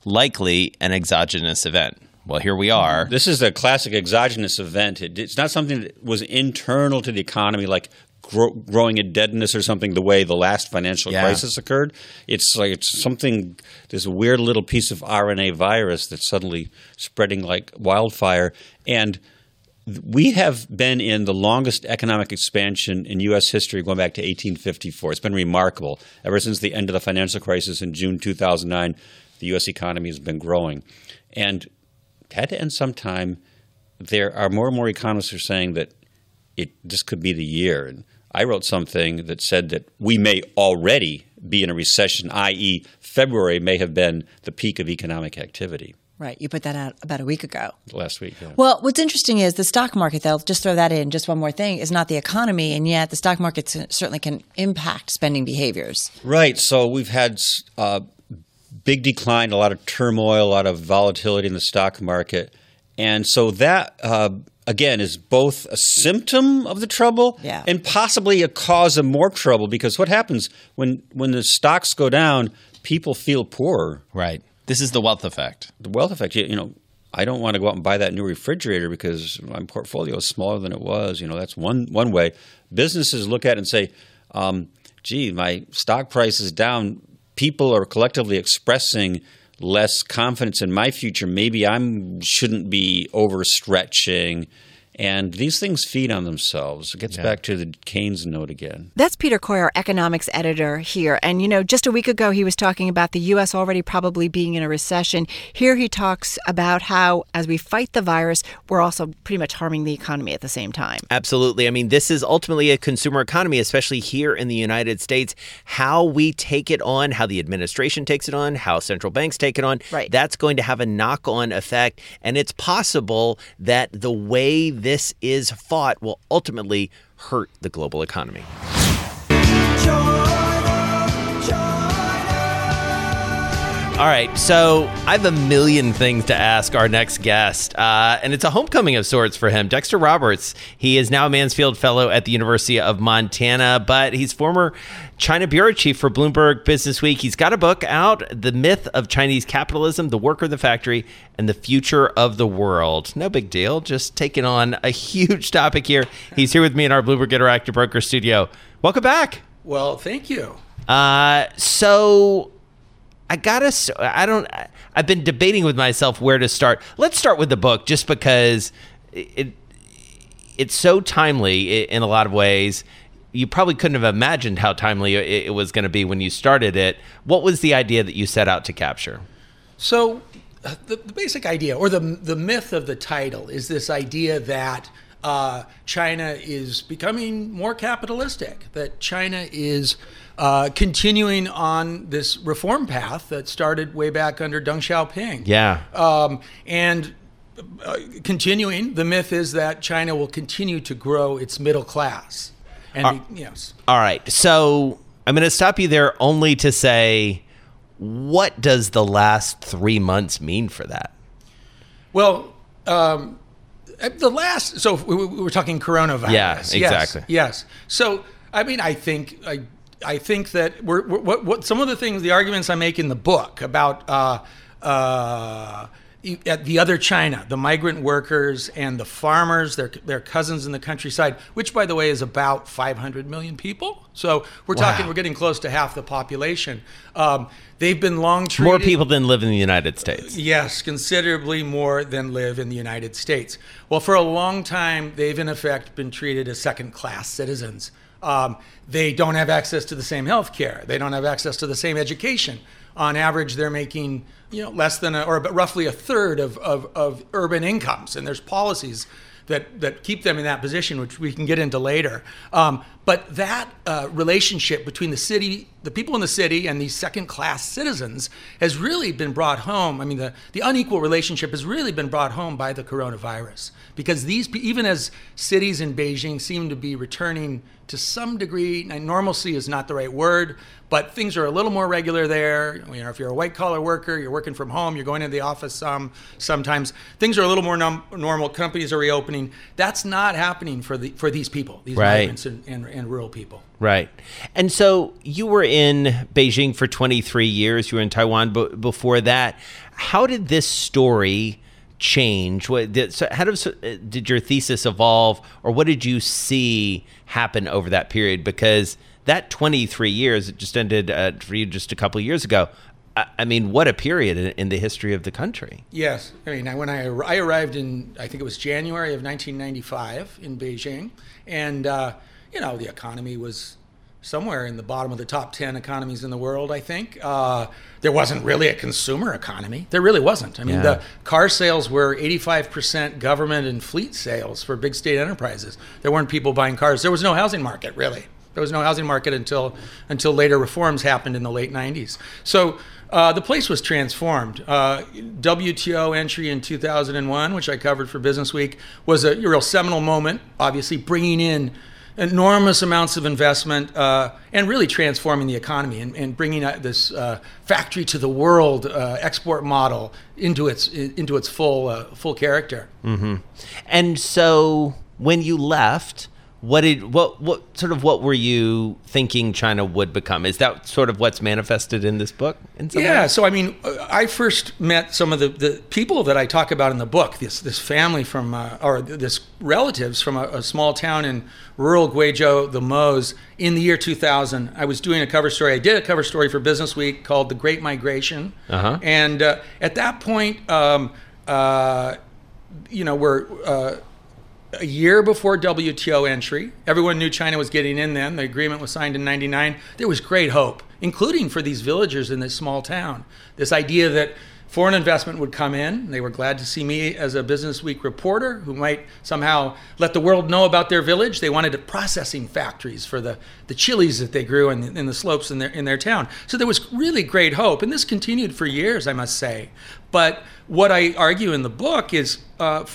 Speaker 2: likely an exogenous event. Well, here we are.
Speaker 12: This is a classic exogenous event. It, it's not something that was internal to the economy, like grow, growing deadness or something, the way the last financial
Speaker 2: yeah.
Speaker 12: crisis occurred. It's like it's something. This weird little piece of RNA virus that's suddenly spreading like wildfire, and we have been in the longest economic expansion in U.S. history going back to 1854. It's been remarkable. Ever since the end of the financial crisis in June 2009, the U.S. economy has been growing. And had to end sometime. There are more and more economists who are saying that it this could be the year. And I wrote something that said that we may already be in a recession, i.e., February may have been the peak of economic activity.
Speaker 3: Right. You put that out about a week ago.
Speaker 12: Last week, yeah.
Speaker 3: Well, what's interesting is the stock market, they'll just throw that in, just one more thing, is not the economy, and yet the stock market certainly can impact spending behaviors.
Speaker 12: Right. So we've had uh, big decline, a lot of turmoil, a lot of volatility in the stock market. And so that, uh, again, is both a symptom of the trouble
Speaker 3: yeah.
Speaker 12: and possibly a cause of more trouble because what happens when, when the stocks go down, people feel poorer.
Speaker 2: Right. This is the wealth effect.
Speaker 12: The wealth effect. You, you know, I don't want to go out and buy that new refrigerator because my portfolio is smaller than it was. You know, that's one, one way. Businesses look at it and say, um, gee, my stock price is down people are collectively expressing less confidence in my future. Maybe I shouldn't be overstretching and these things feed on themselves. It gets yeah. back to the Keynes note again.
Speaker 7: That's Peter Coy, our economics editor here. And, you know, just a week ago, he was talking about the U.S. already probably being in a recession. Here he talks about how, as we fight the virus, we're also pretty much harming the economy at the same time.
Speaker 2: Absolutely. I mean, this is ultimately a consumer economy, especially here in the United States. How we take it on, how the administration takes it on, how central banks take it on,
Speaker 7: right.
Speaker 2: that's going to have a knock on effect. And it's possible that the way this is fought will ultimately hurt the global economy. All right, so I have a million things to ask our next guest, uh, and it's a homecoming of sorts for him. Dexter Roberts. He is now a Mansfield Fellow at the University of Montana, but he's former China bureau chief for Bloomberg Business Week. He's got a book out, "The Myth of Chinese Capitalism: The Worker, of the Factory, and the Future of the World." No big deal, just taking on a huge topic here. He's here with me in our Bloomberg Interactive Broker studio. Welcome back.
Speaker 13: Well, thank you.
Speaker 2: Uh, so I gotta. I don't. I've been debating with myself where to start. Let's start with the book, just because it it's so timely in a lot of ways. You probably couldn't have imagined how timely it was going to be when you started it. What was the idea that you set out to capture?
Speaker 13: So, the, the basic idea, or the the myth of the title, is this idea that uh, China is becoming more capitalistic. That China is uh, continuing on this reform path that started way back under Deng Xiaoping.
Speaker 2: Yeah.
Speaker 13: Um, and uh, continuing, the myth is that China will continue to grow its middle class. And
Speaker 2: uh, yes. All right. So I'm going to stop you there only to say, what does the last three months mean for that?
Speaker 13: Well, um, the last. So we, we were talking coronavirus.
Speaker 2: Yeah, exactly.
Speaker 13: Yes. yes. So I mean, I think I I think that we're, we're, what, what some of the things, the arguments I make in the book about uh, uh, at the other China, the migrant workers and the farmers, their their cousins in the countryside, which by the way is about 500 million people. So we're wow. talking, we're getting close to half the population. Um, they've been long treated.
Speaker 2: More people than live in the United States.
Speaker 13: Yes, considerably more than live in the United States. Well, for a long time, they've in effect been treated as second class citizens. Um, they don't have access to the same health care. They don't have access to the same education. On average, they're making you know less than a, or roughly a third of, of, of urban incomes. And there's policies that, that keep them in that position, which we can get into later. Um, but that uh, relationship between the city, the people in the city, and these second class citizens has really been brought home. I mean, the, the unequal relationship has really been brought home by the coronavirus because these, even as cities in Beijing seem to be returning to some degree, normalcy is not the right word, but things are a little more regular there. You know, if you're a white collar worker, you're working from home, you're going to the office some sometimes. Things are a little more num- normal. Companies are reopening. That's not happening for the for these people, these right. migrants and, and, and rural people.
Speaker 2: Right. And so you were in Beijing for 23 years. You were in Taiwan b- before that. How did this story? Change? What did, so how did, did your thesis evolve, or what did you see happen over that period? Because that 23 years it just ended uh, for you just a couple years ago. I, I mean, what a period in, in, the history of the country.
Speaker 13: Yes, I mean, when I I arrived in I think it was January of 1995 in Beijing, and uh, you know the economy was somewhere in the bottom of the top 10 economies in the world, I think. Uh, there wasn't really a consumer economy. There really wasn't. I mean, yeah. the car sales were 85% government and fleet sales for big state enterprises. There weren't people buying cars. There was no housing market, really. There was no housing market until, until later reforms happened in the late 90s. So uh, the place was transformed. Uh, WTO entry in 2001, which I covered for Business Week, was a real seminal moment, obviously bringing in enormous amounts of investment uh, and really transforming the economy and, and bringing this uh, factory to the world uh, export model into its into its full uh, full character.
Speaker 2: Mm-hmm. And so when you left, what did what what sort of what were you thinking China would become? Is that sort of what's manifested in this book? In
Speaker 13: yeah.
Speaker 2: Way?
Speaker 13: So I mean, uh, I first met some of the, the people that I talk about in the book. This this family from uh, or this relatives from a, a, small town in rural Guizhou, the Mo's, in the year 2000. I was doing a cover story. I did a cover story for Business Week called "The Great Migration," uh-huh. and uh, at that point, um, uh, you know, we're uh, a year before WTO entry. Everyone knew China was getting in then. The agreement was signed in 99. There was great hope, including for these villagers in this small town. This idea that foreign investment would come in. They were glad to see me as a Business Week reporter who might somehow let the world know about their village. They wanted processing factories for the, the chilies that they grew in the, in the slopes in their, in their town. So there was really great hope. And this continued for years, I must say. But what I argue in the book is uh,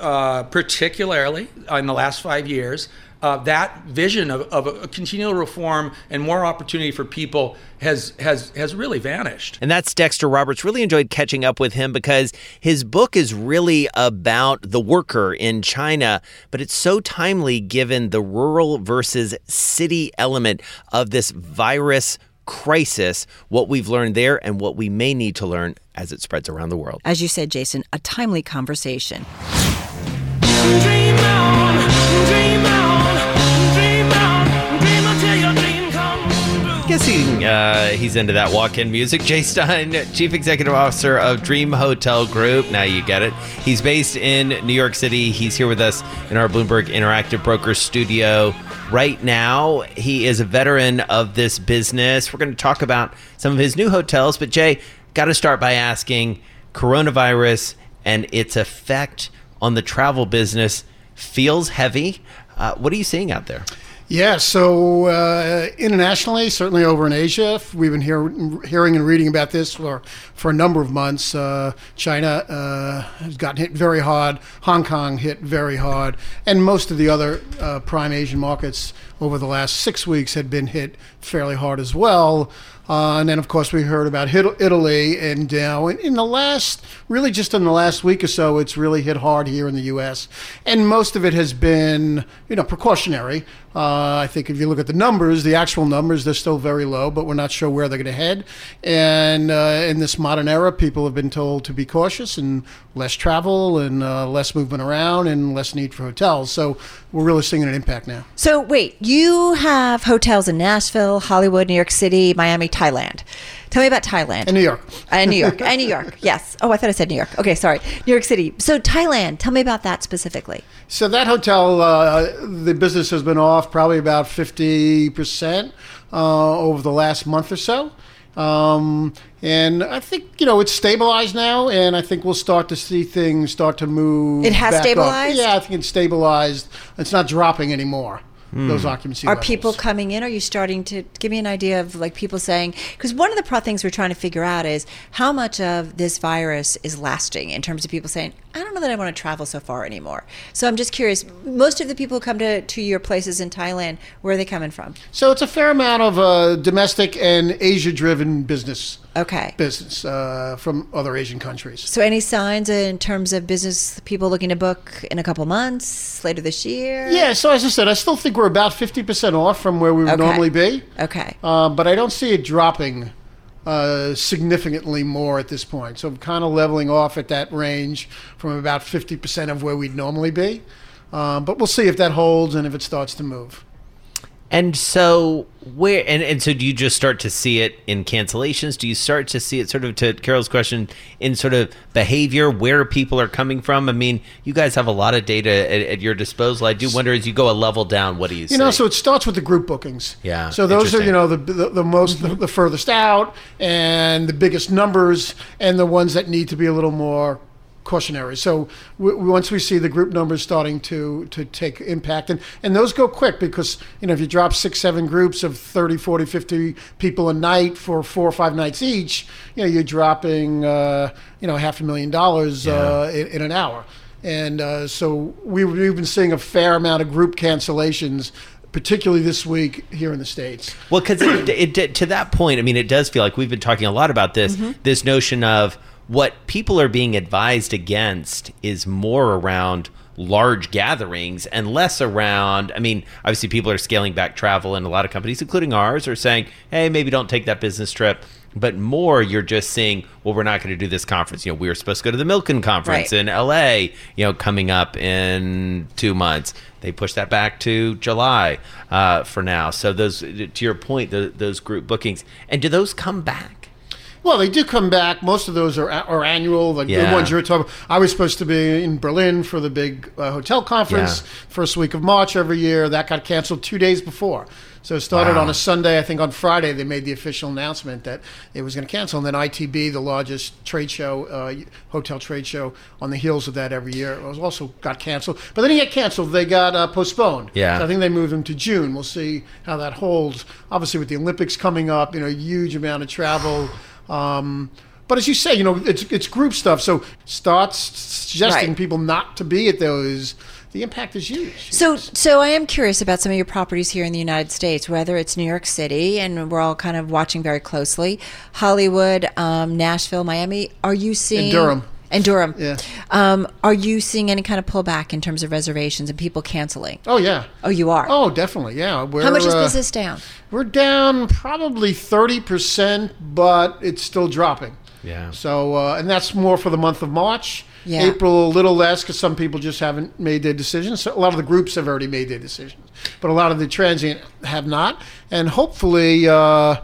Speaker 13: uh, particularly in the last five years, uh, that vision of, of a continual reform and more opportunity for people has has has really vanished.
Speaker 2: And that's Dexter Roberts. Really enjoyed catching up with him because his book is really about the worker in China, but it's so timely given the rural versus city element of this virus crisis, what we've learned there and what we may need to learn as it spreads around the world.
Speaker 7: As you said, Jason, a timely conversation.
Speaker 2: Guessing uh, he's into that walk-in music. Jay Stein, Chief Executive Officer of Dream Hotel Group. Now you get it. He's based in New York City. He's here with us in our Bloomberg Interactive Brokers studio right now. He is a veteran of this business. We're going to talk about some of his new hotels, but Jay, got to start by asking coronavirus and its effect on the travel business feels heavy. Uh, what are you seeing out there?
Speaker 14: Yeah, so uh, internationally, certainly over in Asia, we've been hear, hearing and reading about this for, for a number of months. Uh, China uh, has gotten hit very hard, Hong Kong hit very hard, and most of the other uh, prime Asian markets over the last six weeks had been hit fairly hard as well. Uh, and then, of course, we heard about Italy. And in, in, the last, really just in the last week or so, it's really hit hard here in the U.S. And most of it has been, you know, precautionary. Uh, I think if you look at the numbers, the actual numbers, they're still very low, but we're not sure where they're going to head. And uh, in this modern era, people have been told to be cautious and less travel and uh, less movement around and less need for hotels. So we're really seeing an impact now.
Speaker 7: So, wait, you have hotels in Nashville, Hollywood, New York City, Miami, Thailand. Tell me about Thailand.
Speaker 14: And New York.
Speaker 7: And New York. and New York. Yes. Oh, I thought I said New York. Okay, sorry. New York City. So Thailand. Tell me about that specifically.
Speaker 14: So that hotel, uh, the business has been off probably about fifty percent uh, over the last month or so. Um, and I think you know it's stabilized now, and I think we'll start to see things start to move.
Speaker 7: It has stabilized.
Speaker 14: Up. Yeah, I think it's stabilized. It's not dropping anymore mm. those occupancy
Speaker 7: are
Speaker 14: levels.
Speaker 7: people coming in are you starting to give me an idea of like people saying because one of the pro- things we're trying to figure out is how much of this virus is lasting in terms of people saying i don't know that i want to travel so far anymore so i'm just curious most of the people who come to, to your places in thailand where are they coming from
Speaker 14: so it's a fair amount of uh, domestic and asia driven business
Speaker 7: okay
Speaker 14: business uh, from other Asian countries.
Speaker 7: So, any signs in terms of business people looking to book in a couple months later this year?
Speaker 14: Yeah. So, as I said, I still think we're about fifty percent off from where we would okay. normally be.
Speaker 7: Okay.
Speaker 14: Uh, but I don't see it dropping. Uh, significantly more at this point. So I'm kind of leveling off at that range from about 50% of where we'd normally be. Um, but we'll see if that holds and if it starts to move.
Speaker 2: And so where and, and so do you just start to see it in cancellations? Do you start to see it sort of to Carol's question in sort of behavior where people are coming from? I mean, you guys have a lot of data at, at your disposal. I do wonder as you go a level down, what do you
Speaker 14: You
Speaker 2: see?
Speaker 14: know, so it starts with the group bookings.
Speaker 2: Yeah.
Speaker 14: So those are, you know, the the, the most the, the furthest out and the biggest numbers and the ones that need to be a little more cautionary. So w- once we see the group numbers starting to to take impact, and, and those go quick because, you know, if you drop six, seven groups of 30, 40, 50 people a night for four or five nights each, you know, you're dropping, uh, you know, half a million dollars yeah. uh, in, in, an hour. And uh, so we, we've been seeing a fair amount of group cancellations particularly this week here in the states.
Speaker 2: Well, because to that point, I mean, it does feel like we've been talking a lot about this mm-hmm. this notion of what people are being advised against is more around large gatherings and less around. I mean, obviously, people are scaling back travel, and a lot of companies, including ours, are saying, hey, maybe don't take that business trip. But more, you're just saying, well, we're not going to do this conference. You know, we were supposed to go to the Milken conference
Speaker 7: Right.
Speaker 2: in LA, you know, coming up in two months. They pushed that back to July uh, for now. So those, to your point, the, those group bookings, and do those come back?
Speaker 14: Well, they do come back. Most of those are, are annual. Like
Speaker 2: Yeah.
Speaker 14: the ones you're talking. About. I was supposed to be in Berlin for the big uh, hotel conference
Speaker 2: Yeah.
Speaker 14: first week of March every year. That got canceled two days before. So it started
Speaker 2: Wow.
Speaker 14: on a Sunday. I think on Friday they made the official announcement that it was going to cancel. And then ITB, the largest trade show, uh, hotel trade show, on the heels of that every year, it was also got canceled. But then it got canceled. They got uh, postponed.
Speaker 2: Yeah.
Speaker 14: So I think they moved them to June. We'll see how that holds. Obviously, with the Olympics coming up, you know, huge amount of travel. Um, but as you say, you know, it's it's group stuff. So starts suggesting
Speaker 7: Right.
Speaker 14: people not to be at those. The impact is huge.
Speaker 7: So, so I am curious about some of your properties here in the United States, whether it's New York City, and we're all kind of watching very closely, Hollywood, um, Nashville, Miami. Are you seeing in
Speaker 14: Durham.
Speaker 7: And Durham.
Speaker 14: Yeah.
Speaker 7: Um, are you seeing any kind of pullback in terms of reservations and people canceling?
Speaker 14: Oh yeah.
Speaker 7: Oh, you are.
Speaker 14: Oh, definitely. Yeah. We're,
Speaker 7: How much is
Speaker 14: uh,
Speaker 7: business down?
Speaker 14: We're down probably thirty percent, but it's still dropping.
Speaker 2: Yeah.
Speaker 14: So, uh, and that's more for the month of March.
Speaker 7: Yeah.
Speaker 14: April a little less because some people just haven't made their decisions. So a lot of the groups have already made their decisions, but a lot of the transient have not. And hopefully, uh,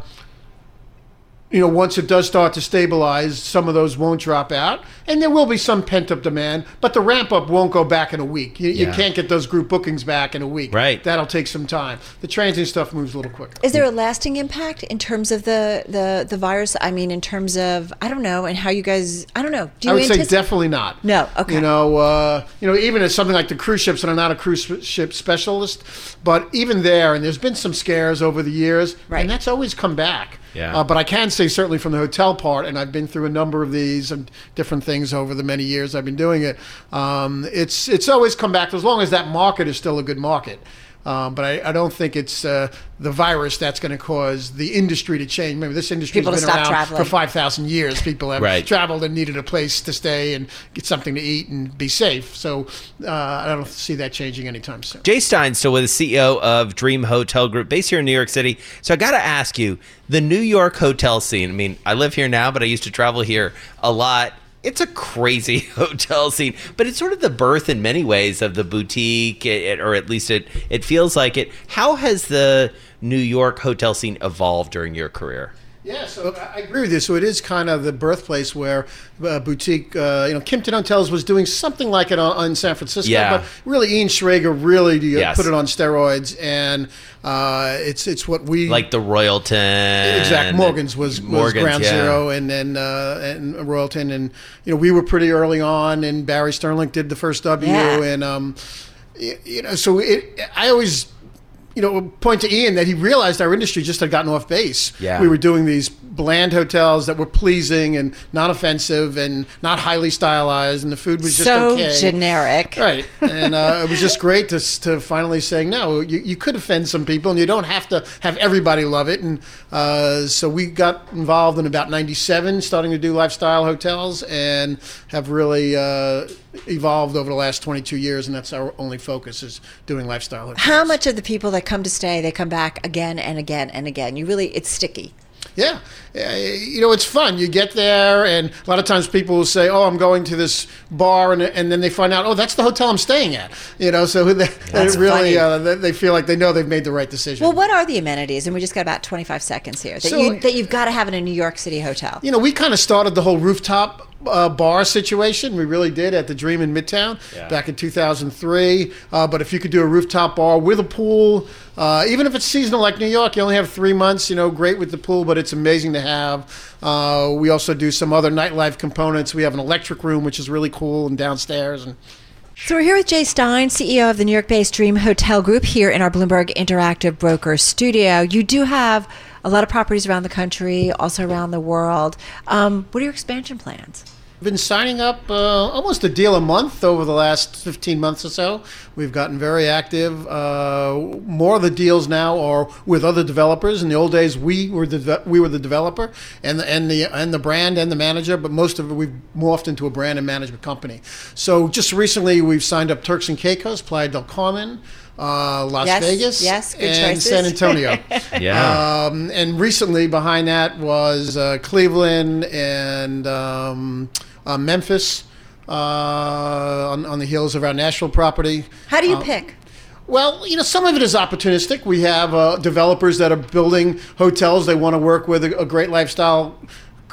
Speaker 14: you know, once it does start to stabilize, some of those won't drop out, and there will be some pent up demand. But the ramp up won't go back in a week. You, you can't get those group bookings back in a week.
Speaker 2: Right.
Speaker 14: That'll take some time. The transient stuff moves a little quicker.
Speaker 7: Is there a lasting impact in terms of the, the, the virus? I mean, in terms of, I don't know, and how you guys, I don't know. Do you
Speaker 14: I would say definitely not.
Speaker 7: No, okay.
Speaker 14: You know, uh, you know, even as something like the cruise ships, and I'm not a cruise ship specialist, but even there, and there's been some scares over the years,
Speaker 7: Right.
Speaker 14: and that's always come back.
Speaker 2: Yeah.
Speaker 14: Uh, but I can say certainly from the hotel part, and I've been through a number of these and different things over the many years I've been doing it. Um, it's it's always come back as long as that market is still a good market. Um, but I, I don't think it's uh, the virus that's going to cause the industry to change. Remember, this industry has been around
Speaker 7: traveling.
Speaker 14: for 5,000 years. People have
Speaker 2: Right.
Speaker 14: traveled and needed a place to stay and get something to eat and be safe. So uh, I don't see that changing anytime soon.
Speaker 2: Jay Stein, still with the CEO of Dream Hotel Group, based here in New York City. So I got to ask you, the New York hotel scene. I mean, I live here now, but I used to travel here a lot. It's a crazy hotel scene, but it's sort of the birth in many ways of the boutique, or at least it it feels like it. How has the New York hotel scene evolved during your career?
Speaker 14: Yeah, so I I agree with you. So it is kind of the birthplace where uh, boutique, uh, you know, Kimpton Hotels was doing something like it on, on San Francisco,
Speaker 2: Yeah.
Speaker 14: but really Ian Schrager really uh,
Speaker 2: Yes.
Speaker 14: put it on steroids, and uh, it's it's what we
Speaker 2: Like the Royalton,
Speaker 14: Exact. Morgan's was, was
Speaker 2: Morgan's,
Speaker 14: ground
Speaker 2: yeah.
Speaker 14: zero, and then uh, and Royalton, and you know we were pretty early on, and Barry Sternlicht did the first W,
Speaker 7: Yeah.
Speaker 14: and um, y- you know, so it. I always. You know, point to Ian that he realized our industry just had gotten off base.
Speaker 2: Yeah.
Speaker 14: We were doing these bland hotels that were pleasing and not offensive and not highly stylized, and the food was just
Speaker 7: so
Speaker 14: okay.
Speaker 7: generic.
Speaker 14: Right, and uh, it was just great to, to finally saying no. You, you could offend some people, and you don't have to have everybody love it. And uh, so we got involved in about '97, starting to do lifestyle hotels, and have really uh, evolved over the last 22 years. And that's our only focus is doing lifestyle hotels.
Speaker 7: How much of the people that come to stay, they come back again and again and again? You really, it's sticky.
Speaker 14: Yeah. Uh, You know, it's fun. You get there, and a lot of times people will say, Oh, I'm going to this bar, and, and then they find out, Oh, that's the hotel I'm staying at. You know, so they, they really uh, they they feel like they know they've made the right decision.
Speaker 7: Well, what are the amenities? And we just got about 25 seconds here that,
Speaker 14: So-
Speaker 7: you, that you've got to have in a New York City hotel.
Speaker 14: You know, we kind of started the whole rooftop uh, bar situation. We really did at the Dream in Midtown
Speaker 2: Yeah.
Speaker 14: back in 2003. Uh, but if you could do a rooftop bar with a pool, uh, even if it's seasonal like New York, you only have three months. You know, great with the pool, but it's amazing to have. Uh, we also do some other nightlife components. We have an electric room, which is really cool, and downstairs and.
Speaker 7: So we're here with Jay Stein, CEO of the New York-based Dream Hotel Group, here in our Bloomberg Interactive Broker studio. You do have a lot of properties around the country, also around the world. Um, what are your expansion plans?
Speaker 14: Been signing up uh, almost a deal a month over the last 15 months or so. We've gotten very active. Uh, more of the deals now are with other developers. In the old days, we were the we were the developer and the and the and the brand and the manager, but most of it we've morphed into a brand and management company. So just recently, we've signed up Turks and Caicos, Playa del Carmen. Uh, Las
Speaker 15: yes,
Speaker 14: Vegas,
Speaker 15: yes, good
Speaker 14: and
Speaker 15: choices.
Speaker 14: San Antonio.
Speaker 2: Yeah.
Speaker 14: Um, and recently behind that was uh, Cleveland and um, uh, Memphis uh, on, on the heels of our Nashville property.
Speaker 15: How do you
Speaker 14: Uh,
Speaker 15: pick?
Speaker 14: Well, you know, some of it is opportunistic. We have uh, developers that are building hotels. They want to work with a, a great lifestyle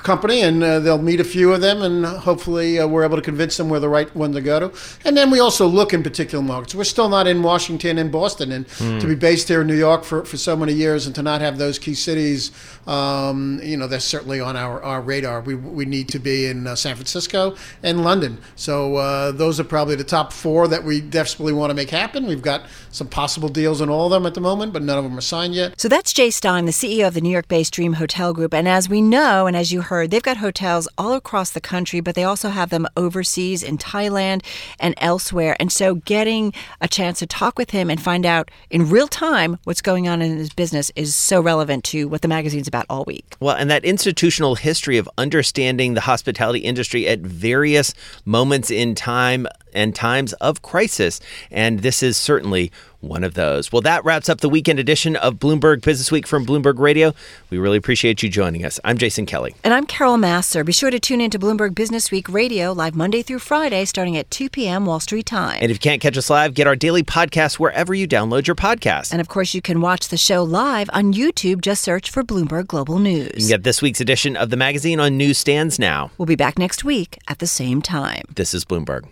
Speaker 14: company, and uh, they'll meet a few of them, and hopefully uh, we're able to convince them we're the right one to go to. And then we also look in particular markets. We're still not in Washington and Boston, and
Speaker 16: Hmm.
Speaker 14: to be based here in New York for, for so many years and to not have those key cities, um, you know, that's certainly on our, our radar. We, we need to be in uh, San Francisco and London. So uh, those are probably the top four that we desperately want to make happen. We've got some possible deals in all of them at the moment, but none of them are signed yet.
Speaker 3: So that's Jay Stein, the CEO of the New York based Dream Hotel Group. And as we know, and as you heard, they've got hotels all across the country, but they also have them overseas in Thailand and elsewhere. And so getting a chance to talk with him and find out in real time what's going on in his business is so relevant to what the magazine's about all week.
Speaker 2: Well, and that institutional history of understanding the hospitality industry at various moments in time and times of crisis. And this is certainly one of those. Well, that wraps up the weekend edition of Bloomberg Business Week from Bloomberg Radio. We really appreciate you joining us. I'm Jason Kelly.
Speaker 3: And I'm Carol Massar. Be sure to tune in to Bloomberg Business Week Radio live Monday through Friday starting at 2 p.m. Wall Street time.
Speaker 2: And if you can't catch us live, get our daily podcast wherever you download your podcast.
Speaker 3: And of course, you can watch the show live on YouTube. Just search for Bloomberg Global News.
Speaker 2: You can get this week's edition of the magazine on newsstands now.
Speaker 3: We'll be back next week at the same time.
Speaker 2: This is Bloomberg.